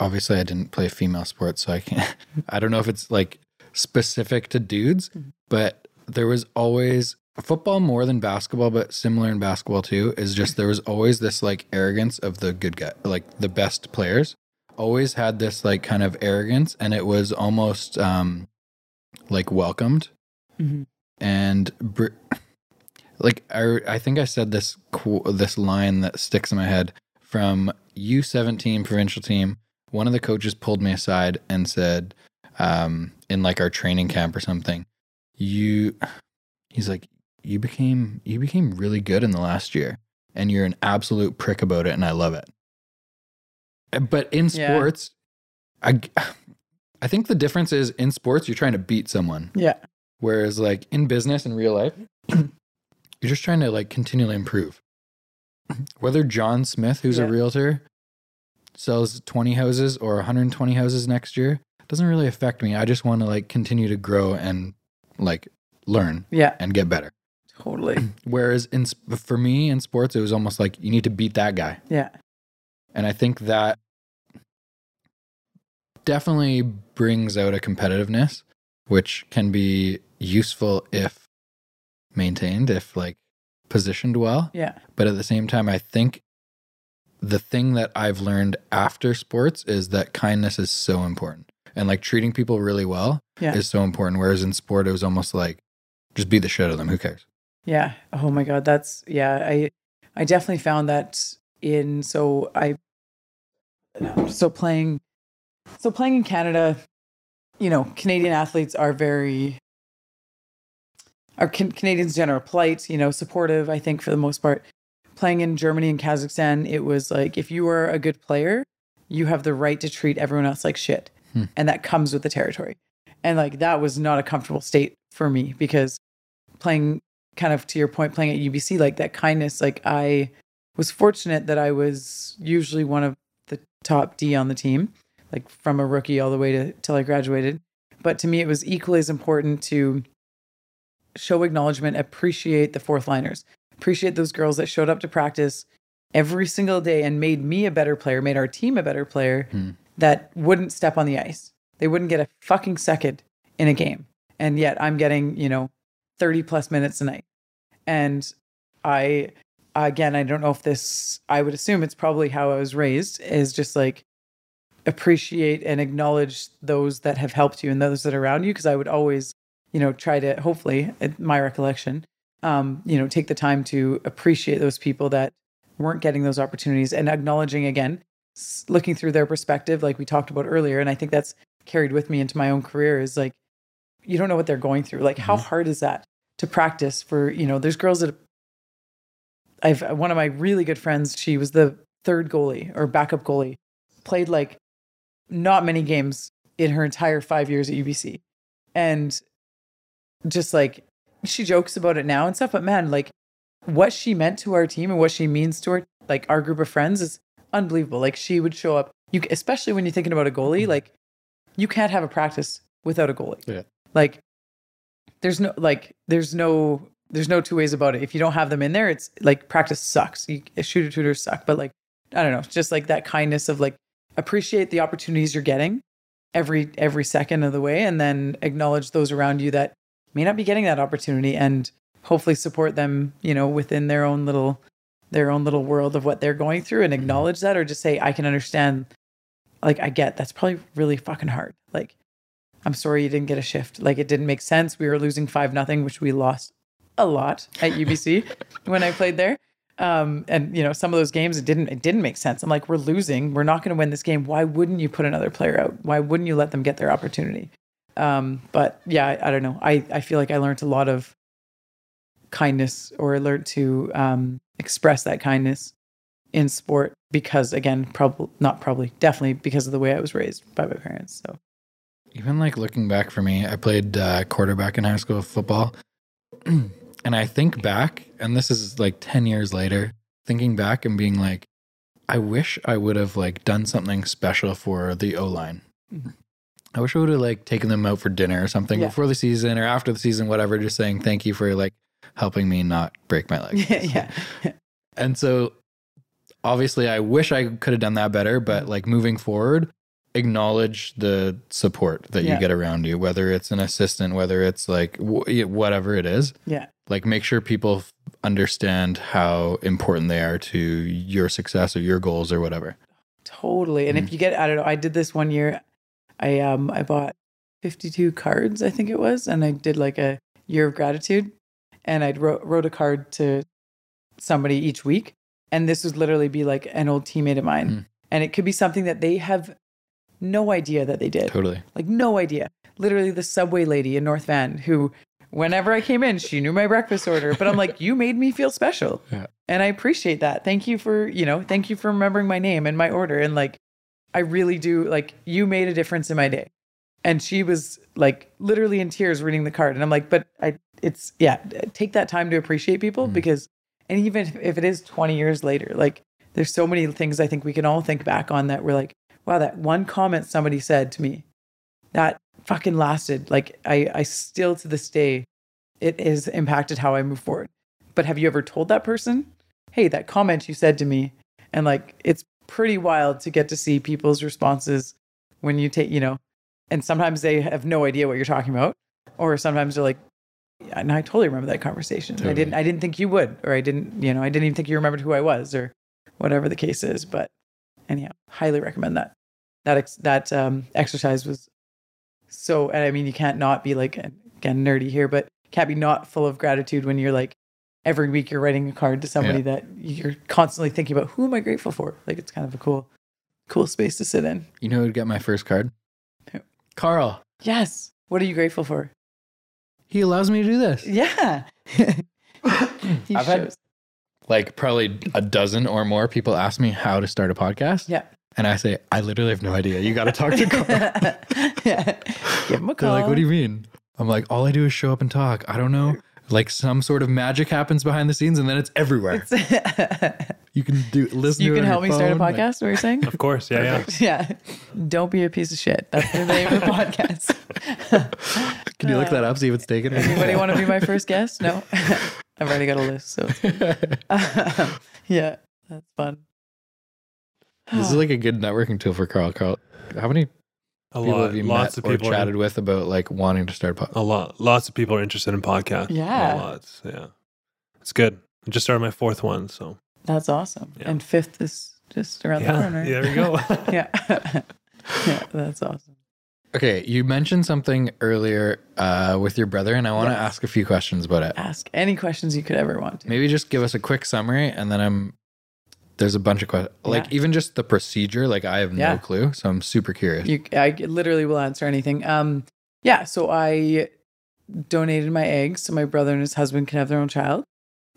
obviously I didn't play female sports, so I can't. *laughs* I don't know if it's like specific to dudes, Mhm. but there was always football more than basketball, but similar in basketball too. Is just there was always this like arrogance of the good guy, like the best players. Always had this like kind of arrogance, and it was almost um, like welcomed and br- like I, I think I said this this line that sticks in my head from U17 provincial team. One of the coaches pulled me aside and said, um, in like our training camp or something, you, he's like, you became you became really good in the last year, and you're an absolute prick about it, and I love it. But in Yeah. sports, I, I think the difference is in sports you're trying to beat someone. yeah Whereas like in business in real life, you're just trying to like continually improve. Mm-hmm. Whether John Smith, who's a realtor, sells 20 houses or 120 houses next year, doesn't really affect me. I just want to like continue to grow and like learn yeah and get better. totally *clears throat* Whereas in for me in sports, it was almost like you need to beat that guy. yeah And I think that definitely brings out a competitiveness, which can be useful if maintained, if like positioned well. yeah But at the same time, I think the thing that I've learned after sports is that kindness is so important. And like treating people really well Yeah. is so important. Whereas in sport, it was almost like just beat the shit out of them. Who cares? Yeah. Oh my god, that's yeah, I I definitely found that in so I so playing so playing in Canada, you know, Canadian athletes are very are can, Canadians in general polite, you know, supportive, I think for the most part. Playing in Germany and Kazakhstan, it was like if you were a good player, you have the right to treat everyone else like shit. Hmm. And that comes with the territory. And like that was not a comfortable state for me because playing kind of to your point playing at UBC like that kindness like I was fortunate that I was usually one of the top D on the team like from a rookie all the way to till I graduated but to me it was equally as important to show acknowledgement appreciate the fourth liners appreciate those girls that showed up to practice every single day and made me a better player made our team a better player Hmm. that wouldn't step on the ice they wouldn't get a fucking second in a game and yet I'm getting you know 30 plus minutes a night. And I, again, I don't know if this, I would assume it's probably how I was raised is just like appreciate and acknowledge those that have helped you and those that are around you. Cause I would always, you know, try to, hopefully, at my recollection, um, you know, take the time to appreciate those people that weren't getting those opportunities and acknowledging again, looking through their perspective, like we talked about earlier. And I think that's carried with me into my own career is like, you don't know what they're going through. Like, how Mhm. hard is that to practice for, you know, there's girls that I've, one of my really good friends, she was the third goalie or backup goalie, played like not many games in her entire five years at UBC. And just like she jokes about it now and stuff, but man, like what she meant to our team and what she means to our like our group of friends is unbelievable. Like she would show up, you especially when you're thinking about a goalie, mm-hmm. like you can't have a practice without a goalie. Yeah. Like there's no like there's no there's no two ways about it. If you don't have them in there, it's like practice sucks. You, shooter tutors suck, but like I don't know, just like that kindness of like appreciate the opportunities you're getting every every second of the way, and then acknowledge those around you that may not be getting that opportunity, and hopefully support them, you know, within their own little their own little world of what they're going through, and acknowledge that, or just say I can understand. Like I get that's probably really fucking hard. Like I'm sorry you didn't get a shift. Like it didn't make sense. We were losing five nothing, which we lost a lot at UBC *laughs* when I played there. Um, and you know, some of those games it didn't it didn't make sense. I'm like, we're losing. We're not going to win this game. Why wouldn't you put another player out? Why wouldn't you let them get their opportunity? Um, but yeah, I, I, don't know. I I feel like I learned a lot of kindness or learned to um, express that kindness in sport because again, probably not probably definitely because of the way I was raised by my parents. So even like looking back for me, I played uh, quarterback in high school football. *clears throat* and I think back, and this is like 10 years later, thinking back and being like, I wish I would have like done something special for the O line. Mhm. I wish I would have like taken them out for dinner or something Yeah. before the season or after the season, whatever, just saying thank you for like helping me not break my *laughs* leg. yeah, *laughs* And so obviously I wish I could have done that better, but mm-hmm. like moving forward, acknowledge the support that Yeah. you get around you, whether it's an assistant, whether it's like w- whatever it is. yeah, Like make sure people f- understand how important they are to your success or your goals or whatever. totally. And if mm-hmm. you get, I don't know, I did this one year. I um I bought 52 cards, I think it was, and I did like a year of gratitude, and I wrote wrote a card to somebody each week, and this would literally be like an old teammate of mine, Mm. and it could be something that they have no idea that they did. Totally. like no idea. Literally the subway lady in North Van who whenever I came in, she knew my breakfast order, but I'm like, you made me feel special. Yeah. And I appreciate that. Thank you for, you know, thank you for remembering my name and my order. And like, I really do like you made a difference in my day. And she was like literally in tears reading the card. And I'm like, but I, it's, yeah, take that time to appreciate people Mhm. because, and even if, if it is 20 years later, like there's so many things I think we can all think back on that we're like, wow, that one comment somebody said to me that fucking lasted. Like I, I still to this day, it has impacted how I move forward. But have you ever told that person, hey, that comment you said to me? And like, it's pretty wild to get to see people's responses when you take, you know, and sometimes they have no idea what you're talking about. Or sometimes they're like, yeah, and I totally remember that conversation. I didn't, I didn't think you would, or I didn't, you know, I didn't even think you remembered who I was or whatever the case is. But anyhow, highly recommend that. That, ex- that um, exercise was so, and I mean, you can't not be like, again, nerdy here, but can't be not full of gratitude when you're like, every week you're writing a card to somebody that you're constantly thinking about, who am I grateful for? Like, it's kind of a cool, cool space to sit in. You know who get my first card? Who? Carl. Yes. What are you grateful for? He allows me to do this. Yeah. *laughs* he I've had- shows. Like probably a dozen or more people ask me how to start a podcast. Yeah. And I say, I literally have no idea. You got to talk to *laughs* Carl. yeah. Give him a call. They're like, what do you mean? I'm like, all I do is show up and talk. I don't know. Like some sort of magic happens behind the scenes and then it's everywhere. *laughs* You can do listen you to it can on help your me start a phone, like- podcast, what you're saying? Of course. Yeah. Yeah. yeah. Don't be a piece of shit. That's the name of the podcast. can you look that up, see if it's taken? Anybody want to be my first guest? No. *laughs* *laughs* I've already got a list. So, yeah, that's fun. this is like a good networking tool for Carl. Carl, how many A people lot. have you Lots met of or people. chatted with about like wanting to start a podcast? A lot. Lots of people are interested in podcasts. Yeah. Lots. Yeah. It's good. I just started my fourth one. So That's awesome. Yeah. And fifth is just around the yeah. corner. There we go. *laughs* yeah. *laughs* yeah, that's awesome. Okay, you mentioned something earlier uh, with your brother, and I want to Yes. ask a few questions about it. Ask any questions you could ever want to. Maybe just give us a quick summary, and then I'm there's a bunch of questions, like Yeah. even just the procedure. Like I have Yeah. no clue, so I'm super curious. You, I literally will answer anything. Um, yeah. So I donated my eggs so my brother and his husband can have their own child,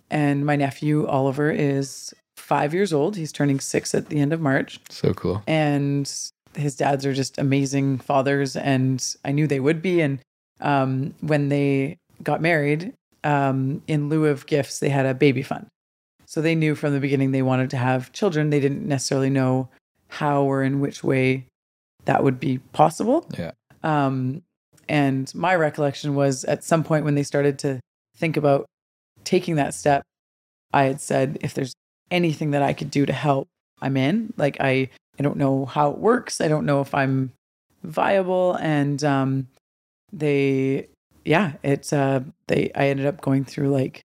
and my nephew Oliver is five years old. He's turning six at the end of March, so cool. and his dads are just amazing fathers, and I knew they would be. And um, when they got married, um, in lieu of gifts, they had a baby fund. So they knew from the beginning they wanted to have children. They didn't necessarily know how or in which way that would be possible. Yeah. Um, and my recollection was at some point when they started to think about taking that step, I had said, if there's anything that I could do to help, I'm in. Like I, I don't know how it works. I don't know if I'm viable. And um, they, yeah, it's uh, they. I ended up going through like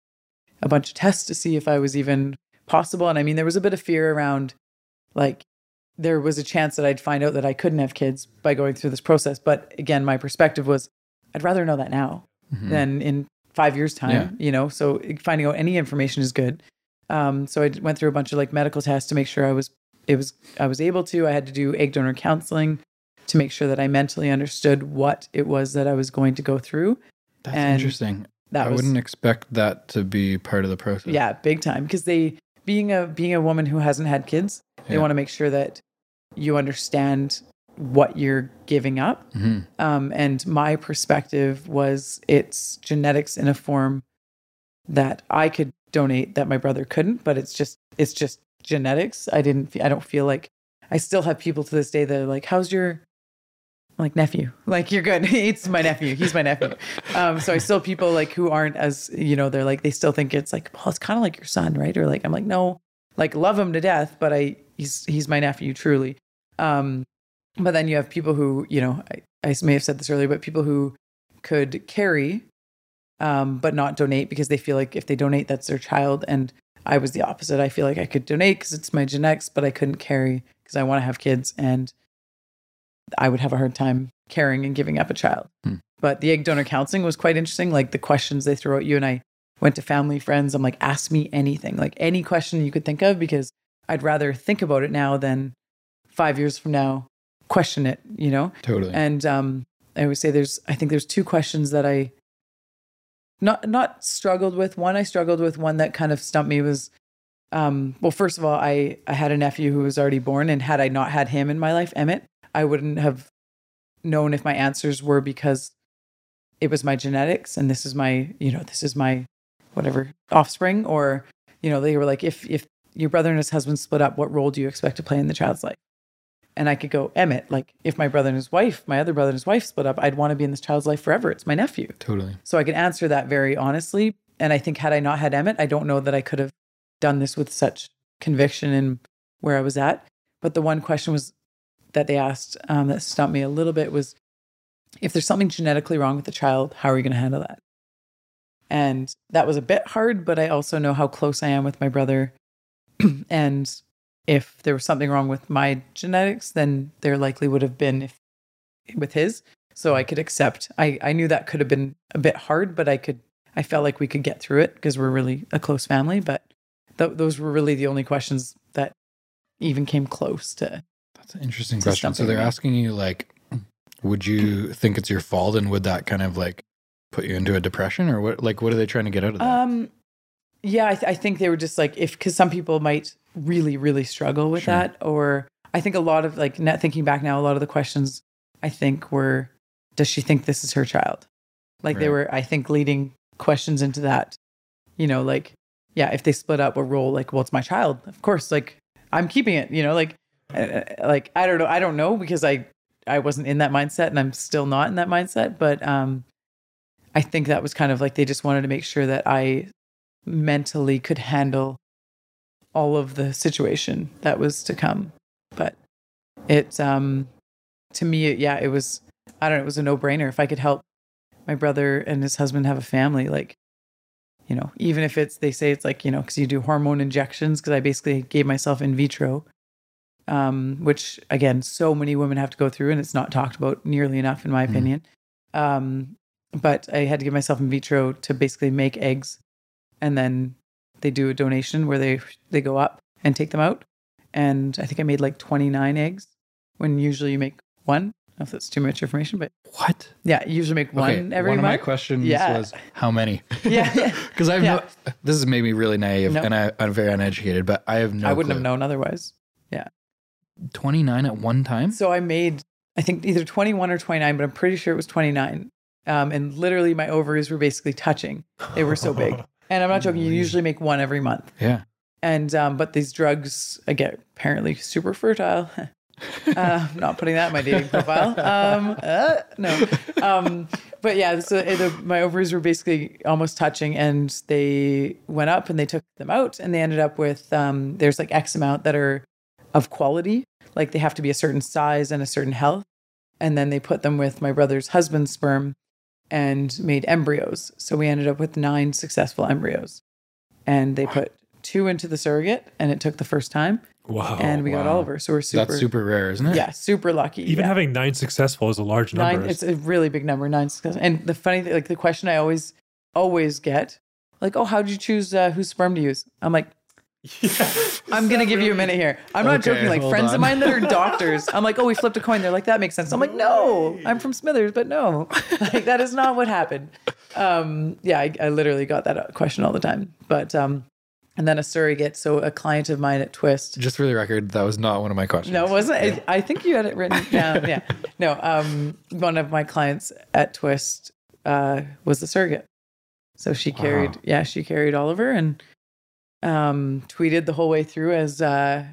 a bunch of tests to see if I was even possible. And I mean, there was a bit of fear around, like, there was a chance that I'd find out that I couldn't have kids by going through this process. But again, my perspective was, I'd rather know that now Mhm. than in five years' time, Yeah. you know? So finding out any information is good. Um, so I went through a bunch of like medical tests to make sure I was, it was, I was able to, I had to do egg donor counseling to make sure that I mentally understood what it was that I was going to go through. That's and interesting. That I was, wouldn't expect that to be part of the process. yeah, big time. Because they, being a, being a woman who hasn't had kids, they Yeah. want to make sure that you understand what you're giving up. hmm Um, and my perspective was it's genetics in a form that I could donate that my brother couldn't, but it's just it's just genetics. I didn't I don't feel like I still have people to this day that are like, "How's your like nephew?" Like you're good. *laughs* it's my nephew. He's my nephew. Um, so I still people like who aren't as you know they're like they still think it's like well it's kind of like your son right or like I'm like no like love him to death but I he's he's my nephew truly. Um, but then you have people who you know I, I may have said this earlier, but people who could carry, um, but not donate because they feel like if they donate, that's their child. And I was the opposite. I feel like I could donate because it's my genetics, but I couldn't carry because I want to have kids, and I would have a hard time caring and giving up a child. Hmm. But the egg donor counseling was quite interesting. Like the questions they throw at you, and I went to family friends. I'm like, ask me anything, like any question you could think of, because I'd rather think about it now than five years from now question it. You know. Totally. And um, I always say there's, I think there's two questions that I not not struggled with. One I struggled with. One that kind of stumped me was, um, well, first of all, I I had a nephew who was already born, and had I not had him in my life, Emmett, I wouldn't have known if my answers were because it was my genetics and this is my, you know, this is my whatever offspring, or you know, they were like, if if your brother and his husband split up, what role do you expect to play in the child's life? And I could go, Emmett, like if my brother and his wife, my other brother and his wife split up, I'd want to be in this child's life forever. It's my nephew. totally. So I could answer that very honestly. And I think had I not had Emmett, I don't know that I could have done this with such conviction and where I was at. But the one question was that they asked um, that stumped me a little bit was if there's something genetically wrong with the child, how are you going to handle that? And that was a bit hard, but I also know how close I am with my brother. *clears throat* and if there was something wrong with my genetics, then there likely would have been if with his. So I could accept. I, I knew that could have been a bit hard, but I could. I felt like we could get through it because we're really a close family. But th- those were really the only questions that even came close to. An interesting question. So they're asking you like, would you *clears throat* think it's your fault, and would that kind of like put you into a depression, or what? Like, what are they trying to get out of that? Um, yeah, I, th- I think they were just like if because some people might really really struggle with Sure. that, or I think a lot of like net thinking back now, a lot of the questions I think were, does she think this is her child? Like they were, I think, leading questions into that. You know, like yeah, if they split up a role, like well, it's my child, of course. Like I'm keeping it. You know, like like I don't know, I don't know because I I wasn't in that mindset and I'm still not in that mindset, but um. I think that was kind of like they just wanted to make sure that I mentally could handle all of the situation that was to come. But it, um, to me, yeah, it was, I don't know, it was a no brainer. If I could help my brother and his husband have a family, like, you know, even if it's, they say it's like, you know, because you do hormone injections, because I basically gave myself in vitro, um, which again, so many women have to go through and it's not talked about nearly enough, in my Mhm. opinion. Um, but I had to give myself in vitro to basically make eggs, and then they do a donation where they they go up and take them out. And I think I made like 29 eggs when usually you make one. I don't know if that's too much information, but what? yeah, you usually make one okay, every one of my month. questions Yeah. was how many? *laughs* Yeah. *laughs* because I've Yeah. no, this has made me really naive, No. and I, I'm very uneducated, but I have no. I wouldn't have known otherwise. Twenty nine at one time. So I made I think either 21 or 29, but I'm pretty sure it was 29. Um, and literally, my ovaries were basically touching. They were so big. *laughs* And I'm not joking. You usually make one every month. Yeah. And um, but these drugs, again, apparently super fertile. *laughs* uh, not putting that in my dating profile. Um, uh, no. Um, but yeah, so the, my ovaries were basically almost touching, and they went up, and they took them out, and they ended up with um, there's like X amount that are of quality, like they have to be a certain size and a certain health, and then they put them with my brother's husband's sperm, and made embryos. So we ended up with nine successful embryos, and they put two into the surrogate, and it took the first time, Wow. and we got wow. Oliver. So we're super, That's super rare, isn't it? yeah, super lucky. Even yeah. having nine successful is a large number. nine, it's a really big number, nine success. And the funny thing, like the question I always, always get, like, oh, how did you choose uh, whose sperm to use? I'm like, *laughs* I'm gonna give you a minute here. I'm not Okay, joking. Like hold friends on. of mine that are *laughs* doctors, I'm like, oh, we flipped a coin. They're like, that makes sense. I'm like, no, I'm from Smithers, but no, *laughs* like that is not what happened. Um, yeah, I, I literally got that uh, question all the time. But um, and then a surrogate. So a client of mine at Twist. Just for the record, that was not one of my questions. No, it wasn't. I, I think you had it written *laughs* down. Yeah. No. Um, one of my clients at Twist uh, was the surrogate. So she carried, yeah, she carried Oliver and um, tweeted the whole way through as uh,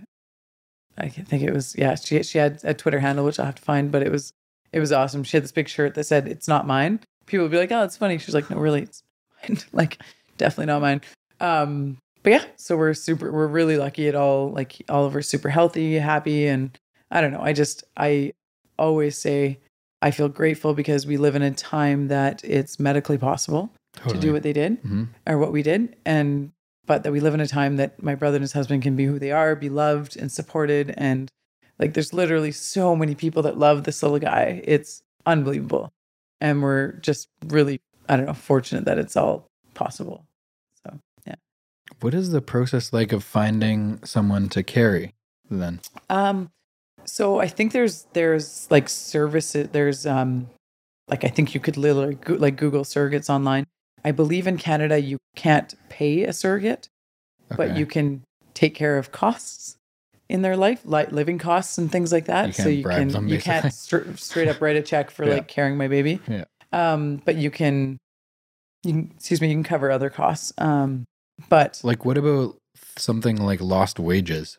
I think it was yeah. She she had a Twitter handle which I'll have to find, but it was it was awesome. She had this big shirt that said "It's not mine." People would be like, "Oh, it's funny." She's like, "No, really, it's mine." *laughs* like, definitely not mine. Um, but yeah, so we're super, we're really lucky at all. Like all of Oliver's super healthy, happy, and I don't know. I just I always say I feel grateful because we live in a time that it's medically possible to do what they did hmm or what we did and but that we live in a time that my brother and his husband can be who they are be loved and supported. And like there's literally so many people that love this little guy. It's unbelievable. And we're just really i don't know fortunate that it's all possible. So yeah. What is the process like of finding someone to carry then? um so i think there's there's like services there's um like i think you could literally go, like google surrogates online i believe in canada you can't pay a surrogate but you can take care of costs in their life, like living costs and things like that. You so you can them, you can't str- straight up write a check for Yeah. like carrying my baby. Yeah. Um, but you can, you can, excuse me, you can cover other costs. Um, but Like, what about something like lost wages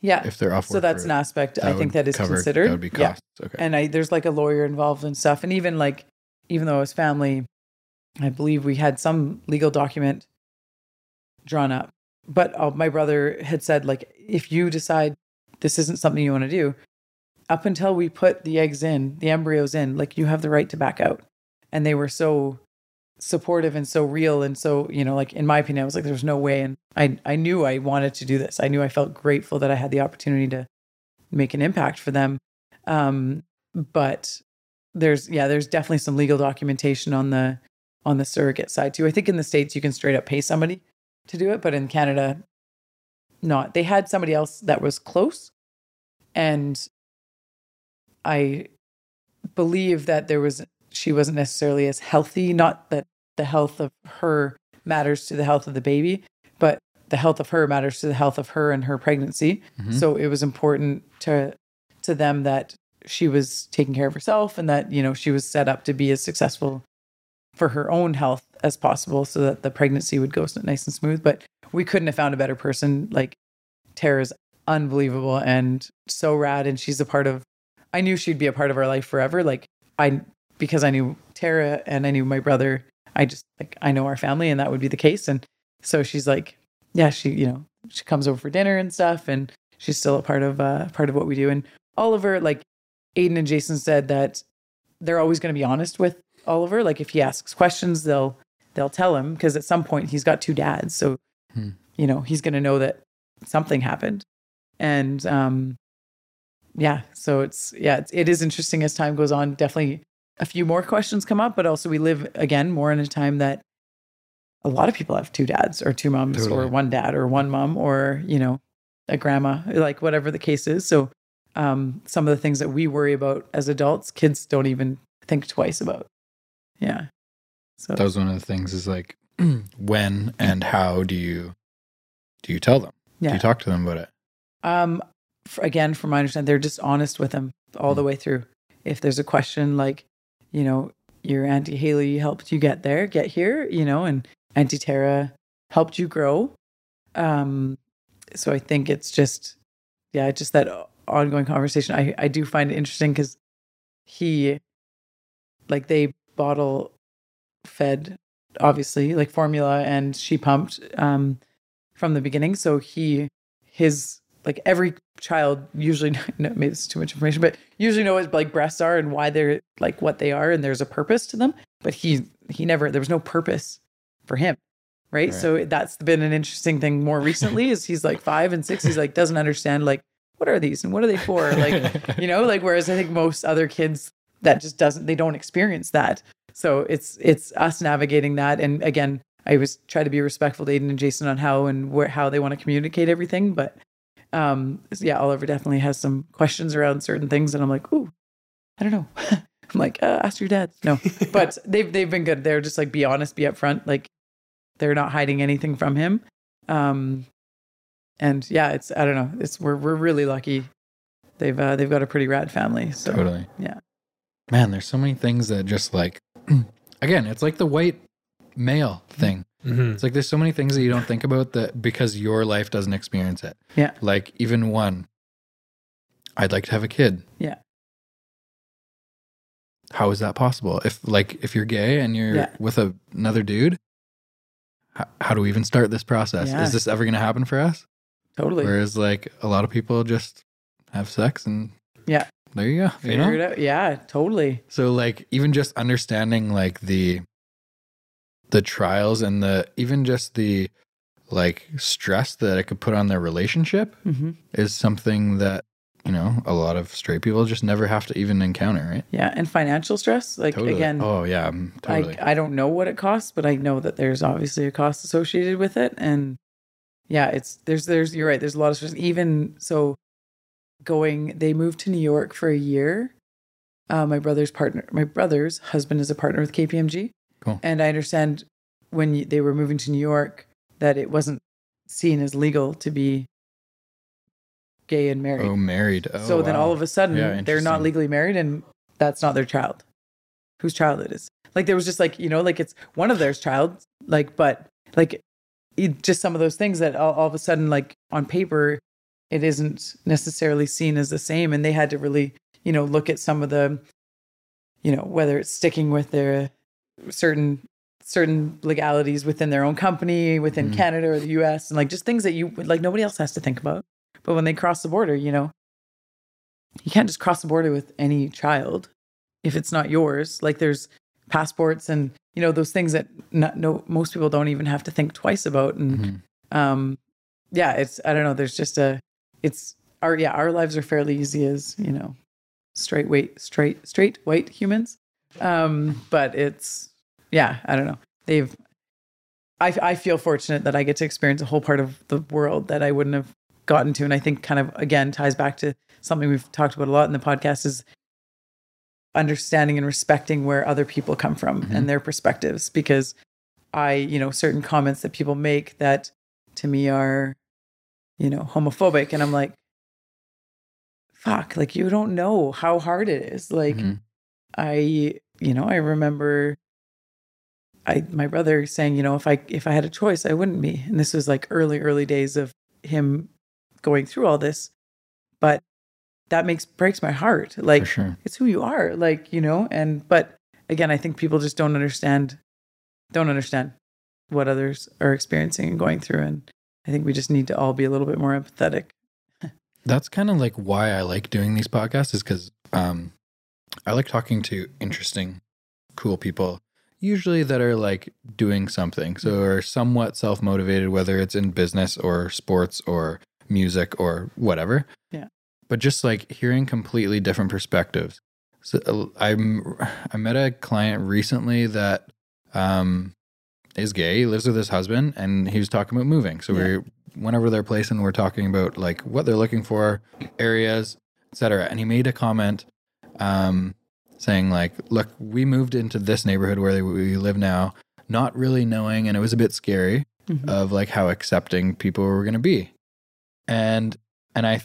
yeah, if they're off so that's an aspect I think that is cover- considered. That would be Yeah. Okay. and I there's like a lawyer involved and stuff. And even like, even though it was family, I believe we had some legal document drawn up. But uh, my brother had said like, if you decide this isn't something you want to do, up until we put the eggs in, the embryos in, like you have the right to back out. And they were so supportive and so real and so you know like in my opinion i was like there's no way and i i knew i wanted to do this i knew i felt grateful that i had the opportunity to make an impact for them um but there's yeah there's definitely some legal documentation on the on the surrogate side too. I think in the states you can straight up pay somebody to do it but in canada not. They had somebody else that was close and i believe that there was she wasn't necessarily as healthy not that the health of her matters to the health of the baby but the health of her matters to the health of her and her pregnancy. Mhm. so it was important to to them that she was taking care of herself and that you know she was set up to be as successful for her own health as possible so that the pregnancy would go nice and smooth but we couldn't have found a better person. Like tara's unbelievable and so rad and she's a part of i knew she'd be a part of our life forever. Like i because i knew tara and i knew my brother i just like i know our family and that would be the case. And so she's like yeah she you know she comes over for dinner and stuff and she's still a part of uh part of what we do. And oliver like aiden and jason said that they're always going to be honest with oliver like if he asks questions they'll they'll tell him because at some point he's got two dads so Hmm. you know he's going to know that something happened and um yeah so it's yeah it's, it is interesting as time goes on definitely a few more questions come up but also we live again more in a time that a lot of people have two dads or two moms Totally. or one dad or one mom or you know a grandma like whatever the case is so um some of the things that we worry about as adults kids don't even think twice about yeah so that was one of the things is like *clears throat* when and how do you do you tell them? Do you talk to them about it? Um, f again, from my understanding, they're just honest with them all the Mm. way through. If there's a question like, you know, your auntie Haleigh helped you get there, get here, you know, and Auntie Tara helped you grow. Um, so I think it's just, yeah, just that ongoing conversation. I I do find it interesting because he, like, they bottle fed, obviously, like formula, and she pumped um, from the beginning. So he, his like every child usually *laughs* no, maybe it's too much information, but usually know what like breasts are and why they're like what they are, and there's a purpose to them. But he he never there was no purpose for him. Right? Right. So that's been an interesting thing more recently is he's like five and six. He's like doesn't understand like what are these and what are they for? Like, *laughs* you know, like whereas I think most other kids that just doesn't they don't experience that. So it's it's us navigating that. And again, I was try to be respectful to Aiden and Jason on how and where how they want to communicate everything. But um yeah, Oliver definitely has some questions around certain things and I'm like, ooh, I don't know. *laughs* I'm like, uh, ask your dad. No. *laughs* But they've they've been good. They're just like be honest, be upfront. Like they're not hiding anything from him. Um and yeah, it's I don't know. It's we're we're really lucky. They've uh, they've got a pretty rad family. So Totally. yeah. Man, there's so many things that just like, *clears throat* again, it's like the white male thing. hmm It's like there's so many things that you don't think about that because your life doesn't experience it. Yeah. Like even one, I'd like to have a kid. Yeah. How is that possible? If like if you're gay and you're Yeah. with a, another dude, how, how do we even start this process? Yeah. Is this ever going to happen for us? Totally. Whereas like a lot of people just have sex and Yeah. There you go. You Figure know? it out. Yeah, totally. So like even just understanding like the the trials and the even just the like stress that it could put on their relationship hmm is something that you know a lot of straight people just never have to even encounter, right? Yeah, and financial stress. Like Totally. again, oh yeah, mm, totally. I I don't know what it costs, but I know that there's obviously a cost associated with it, and yeah, it's there's there's you're right. There's a lot of stress. Even so, going they moved to New York for a year. Uh, my brother's partner, my brother's husband is a partner with KPMG, Cool. and I understand when they were moving to New York that it wasn't seen as legal to be gay and married. oh, married. Oh, so then all of a sudden Yeah, they're not legally married and that's not their child whose child it is like there was just like you know like it's one of theirs child like but like it, just some of those things that all, all of a sudden like on paper it isn't necessarily seen as the same and they had to really you know look at some of the you know whether it's sticking with their certain certain legalities within their own company within Mhm. canada or the us and like just things that you like nobody else has to think about but when they cross the border you know you can't just cross the border with any child if it's not yours like there's passports and you know those things that not, no most people don't even have to think twice about and Mhm. um yeah it's i don't know there's just a it's our yeah our lives are fairly easy as you know straight white straight straight white humans. Um but it's yeah i don't know. They've i i feel fortunate that i get to experience a whole part of the world that i wouldn't have gotten to. And i think kind of again ties back to something we've talked about a lot in the podcast is understanding and respecting where other people come from Mhm. and their perspectives. Because i you know certain comments that people make that to me are you know homophobic and i'm like fuck like you don't know how hard it is like Mhm. I, you know, I remember I my brother saying, you know, if I if I had a choice, I wouldn't be. And this was like early early days of him going through all this. But that makes breaks my heart. Like sure. it's who you are, like, you know, and but again, I think people just don't understand don't understand what others are experiencing and going through and I think we just need to all be a little bit more empathetic. That's kind of like why I like doing these podcasts is because um, I like talking to interesting, cool people, usually that are like doing something. So are somewhat self motivated, whether it's in business or sports or music or whatever. Yeah. But just like hearing completely different perspectives. So uh, I'm I met a client recently that um, is gay, he lives with his husband, and he was talking about moving. So Yeah. we went over their place and we're talking about like what they're looking for, areas, etc. And he made a comment um, saying like, "Look, we moved into this neighborhood where we live now, not really knowing, and it was a bit scary Mhm. of like how accepting people were going to be." And and I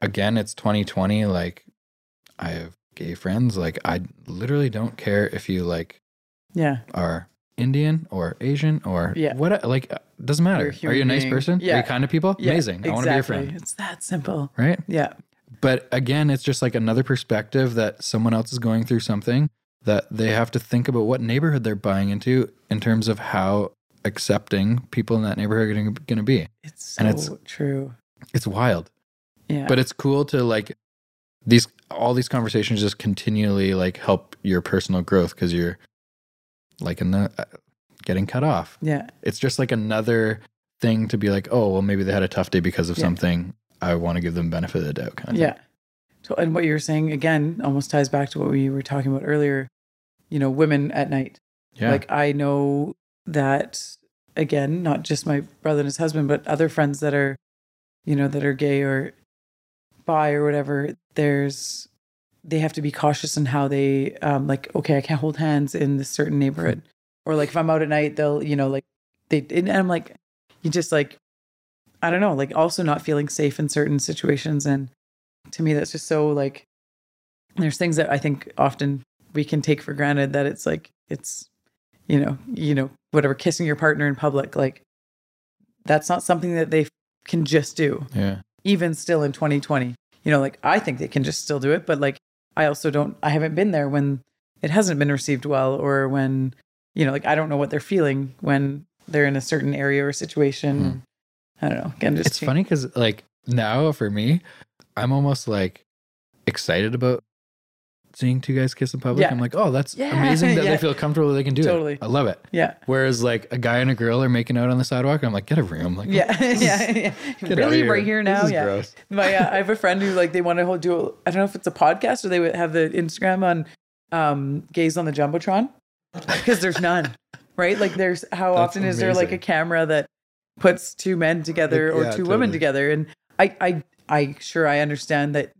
again, it's 2020. Like I have gay friends. Like I literally don't care if you like Yeah. are Indian or Asian or Yeah. what like doesn't matter. Are you a nice being. person? Are you kind of people? Yeah, Amazing. I want to be your friend. It's that simple. Right? Yeah. But again, it's just like another perspective that someone else is going through something that they have to think about what neighborhood they're buying into in terms of how accepting people in that neighborhood are going to be. It's so And it's- true. It's wild. Yeah. But it's cool to like these all these conversations just continually like help your personal growth because you're like in the uh, getting cut off. yeah. It's just like another thing to be like, oh, well, maybe they had a tough day because of Yeah. something. I want to give them benefit of the doubt. Kind of Yeah. So, and what you were saying again almost ties back to what we were talking about earlier. You know, women at night. Yeah. Like I know that again, not just my brother and his husband, but other friends that are, you know, that are gay or bi or whatever. There's they have to be cautious in how they um like okay, I can't hold hands in this certain neighborhood, or like if I'm out at night, they'll you know like they and I'm like you just like I don't know like also not feeling safe in certain situations. And to me that's just so like there's things that I think often we can take for granted that it's like it's you know you know whatever kissing your partner in public like that's not something that they can just do. Yeah. even still in 2020 you know like i think they can just still do it but like i also don't i haven't been there when it hasn't been received well or when you know like i don't know what they're feeling when they're in a certain area or situation. Hmm. I don't know. Again It's funny because like now for me, I'm almost like excited about seeing two guys kiss in public. Yeah. I'm like, oh, that's Yeah, amazing *laughs* that yeah. they feel comfortable they can do Totally. it. I love it. yeah Whereas like a guy and a girl are making out on the sidewalk, I'm like, get a room. Like, yeah *laughs* yeah, *laughs* yeah. really of right here now This is yeah gross. my uh, I have a friend who like they want to do a, I don't know if it's a podcast or they would have the Instagram on um gays on the jumbotron because there's none right like there's how That's often is there like a camera that puts two men together or two women together and I I I sure I understand that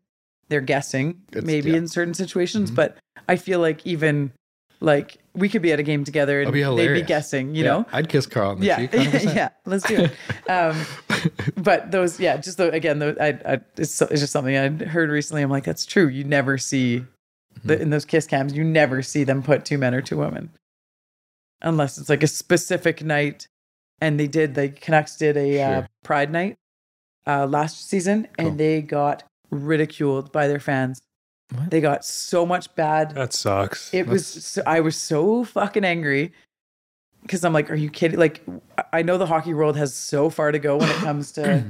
they're guessing It's- maybe yeah. in certain situations Mhm. but I feel like even like we could be at a game together and be they'd be guessing you Yeah, know I'd kiss Carl on the yeah, cheek. *laughs* yeah, let's do it. Um, *laughs* but those, yeah, just the, again, the, I, I, it's, so- it's just something I heard recently. I'm like, that's true. You never see Mm-hmm. the, in those kiss cams, you never see them put two men or two women, unless it's like a specific night. And they did, the Canucks did a uh, Pride night uh, last season, Cool. and they got ridiculed by their fans. What? They got so much bad That sucks. it was so, i was so fucking angry because i'm like are you kidding like I- i know the hockey world has so far to go when it comes to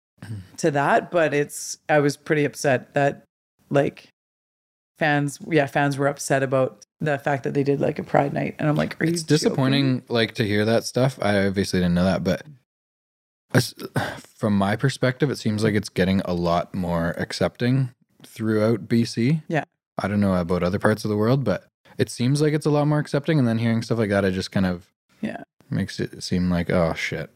*coughs* to that but it's i was pretty upset that like fans yeah fans were upset about the fact that they did like a pride night and i'm like are you it's disappointing like to hear that stuff i obviously didn't know that but as, from my perspective it seems like it's getting a lot more accepting throughout bc Yeah. i don't know about other parts of the world but it seems like it's a lot more accepting and then hearing stuff like that it just kind of Yeah. makes it seem like oh shit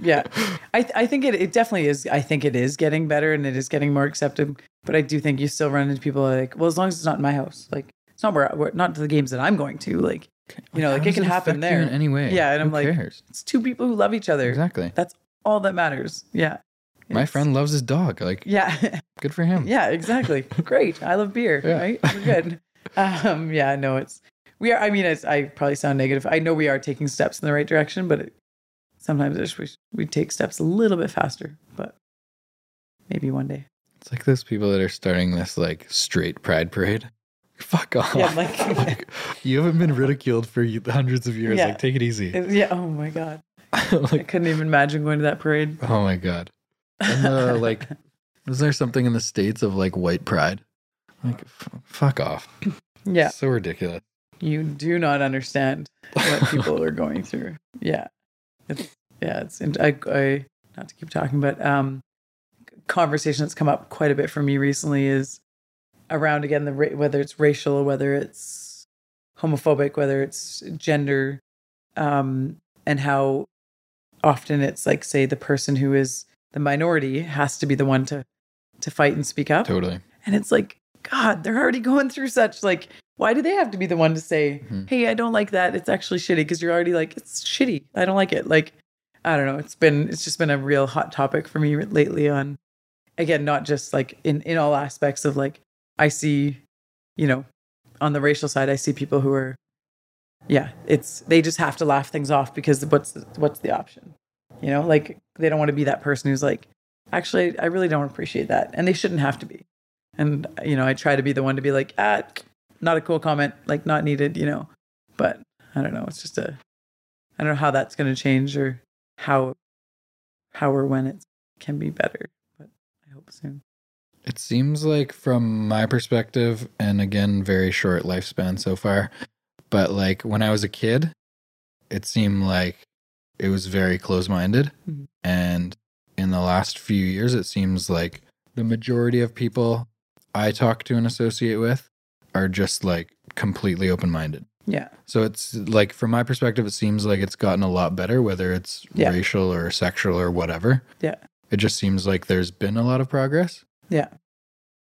Yeah. *laughs* I, th- I think it, it definitely is. I think it is getting better and it is getting more accepted. But I do think you still run into people like, well, as long as it's not in my house, like it's not where, where not to the games that I'm going to. Like, you know, like it can happen there. in any way Yeah, and I'm like, cares? it's two people who love each other. exactly That's all that matters. Yeah. my It's- friend loves his dog like Yeah. *laughs* good for him yeah, exactly. *laughs* Great. I love beer. Yeah. Right. We're good. *laughs* um, yeah, no, it's, we are, I mean, it's, I probably sound negative. I know we are taking steps in the right direction, but it, sometimes I just wish we'd take steps a little bit faster, but maybe one day. it's like those people that are starting this like straight pride parade fuck off Yeah, like- Like, you haven't been ridiculed for hundreds of years Yeah. like take it easy yeah. Oh my God. *laughs* I couldn't even imagine going to that parade. oh my god and uh, *laughs* like is there something in the states of like white pride like f- fuck off yeah. so ridiculous You do not understand what people are *laughs* going through. Yeah. It's, yeah. It's, I, I, not to keep talking, but, um, conversation that's come up quite a bit for me recently is around again, the, ra- whether it's racial, whether it's homophobic, whether it's gender, um, and how often it's like, say, the person who is the minority has to be the one to, to fight and speak up. totally And it's like, God, they're already going through such like, why do they have to be the one to say, Mhm. hey, I don't like that. It's actually shitty because you're already like, it's shitty. I don't like it. Like, I don't know. It's been, it's just been a real hot topic for me lately on, again, not just like in, in all aspects of like, I see you know, on the racial side, I see people who are, yeah, it's they just have to laugh things off because what's the, what's the option? You know, like they don't want to be that person who's like, actually, I really don't appreciate that, and they shouldn't have to be. And you know, I try to be the one to be like, ah, not a cool comment, like not needed, you know. But I don't know. It's just a, I don't know how that's going to change or how, how or when it can be better. But I hope soon. It seems like, from my perspective, and again, very short lifespan so far, but like when I was a kid, it seemed like it was very close minded. Mhm. And in the last few years, it seems like the majority of people I talk to and associate with are just like completely open minded. Yeah. So it's like, from my perspective, it seems like it's gotten a lot better, whether it's Yeah. racial or sexual or whatever. Yeah. It just seems like there's been a lot of progress. Yeah.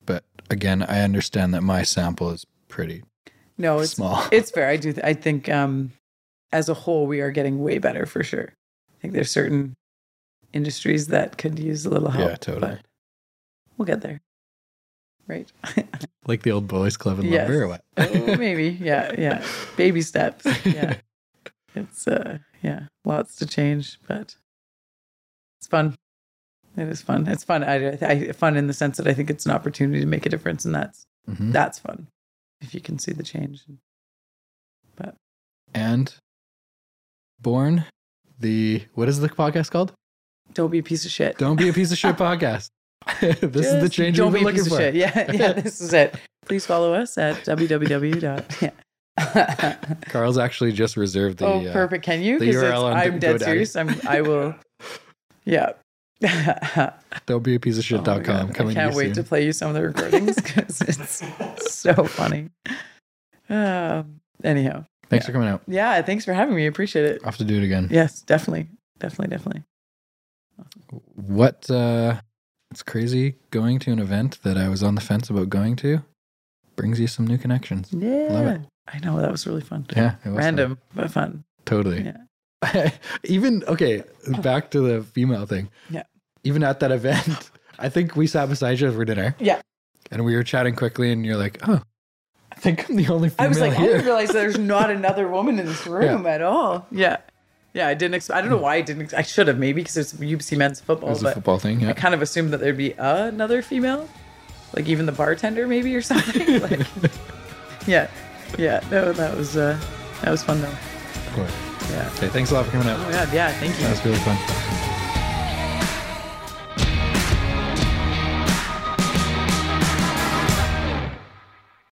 But again, I understand that my sample is pretty No, it's small. *laughs* it's fair. I do. th- I think um, as a whole, we are getting way better for sure. I think there's certain industries that could use a little help. Yeah, totally. We'll get there. Right. *laughs* like the old boys club in Yes. lumber or what? *laughs* oh, maybe. Yeah. Yeah. Baby steps. Yeah. it's uh yeah lots to change but it's fun it is fun it's fun I, I fun in the sense that i think it's an opportunity to make a difference and that's Mhm. that's fun if you can see the change but And born the what is the podcast called? don't be a piece of shit Don't be a piece of shit *laughs* podcast. *laughs* this is the Just change don't be a piece of for. shit yeah yeah *laughs* this is it please follow us at www yeah. Carl's actually just reserved the. oh uh, perfect can you the 'Cause it's- URL i'm dead serious i'm i will yeah *laughs* don't be a piece of Oh shit.com God. coming I can't wait soon. to play you some of the recordings *laughs* because it's so funny. Um, anyhow, Thanks yeah. for coming out. yeah, thanks for having me. I appreciate it. I'll have to do it again. Yes, definitely, definitely, definitely. What uh it's crazy going to an event that I was on the fence about going to brings you some new connections. Yeah, I know that was really fun. Yeah, it was fun. Random but fun. Totally. Yeah, *laughs* Even okay, back to the female thing. Yeah. Even at that event, I think we sat beside you for dinner. Yeah. And we were chatting quickly, and you're like, "Oh, I think I'm the only female I was like, I here." didn't realize there's *laughs* not another woman in this room at all. Yeah, yeah, I didn't. Ex- I don't know why I didn't. Ex- I should have maybe because it's UBC men's it football, was a football thing. I kind of assumed that there'd be another female, like even the bartender maybe or *laughs* something. like, yeah, yeah. No, that was uh, that was fun though. Cool. Yeah. Okay. Thanks a lot for coming out. Oh god. Yeah. Thank you. That was really fun.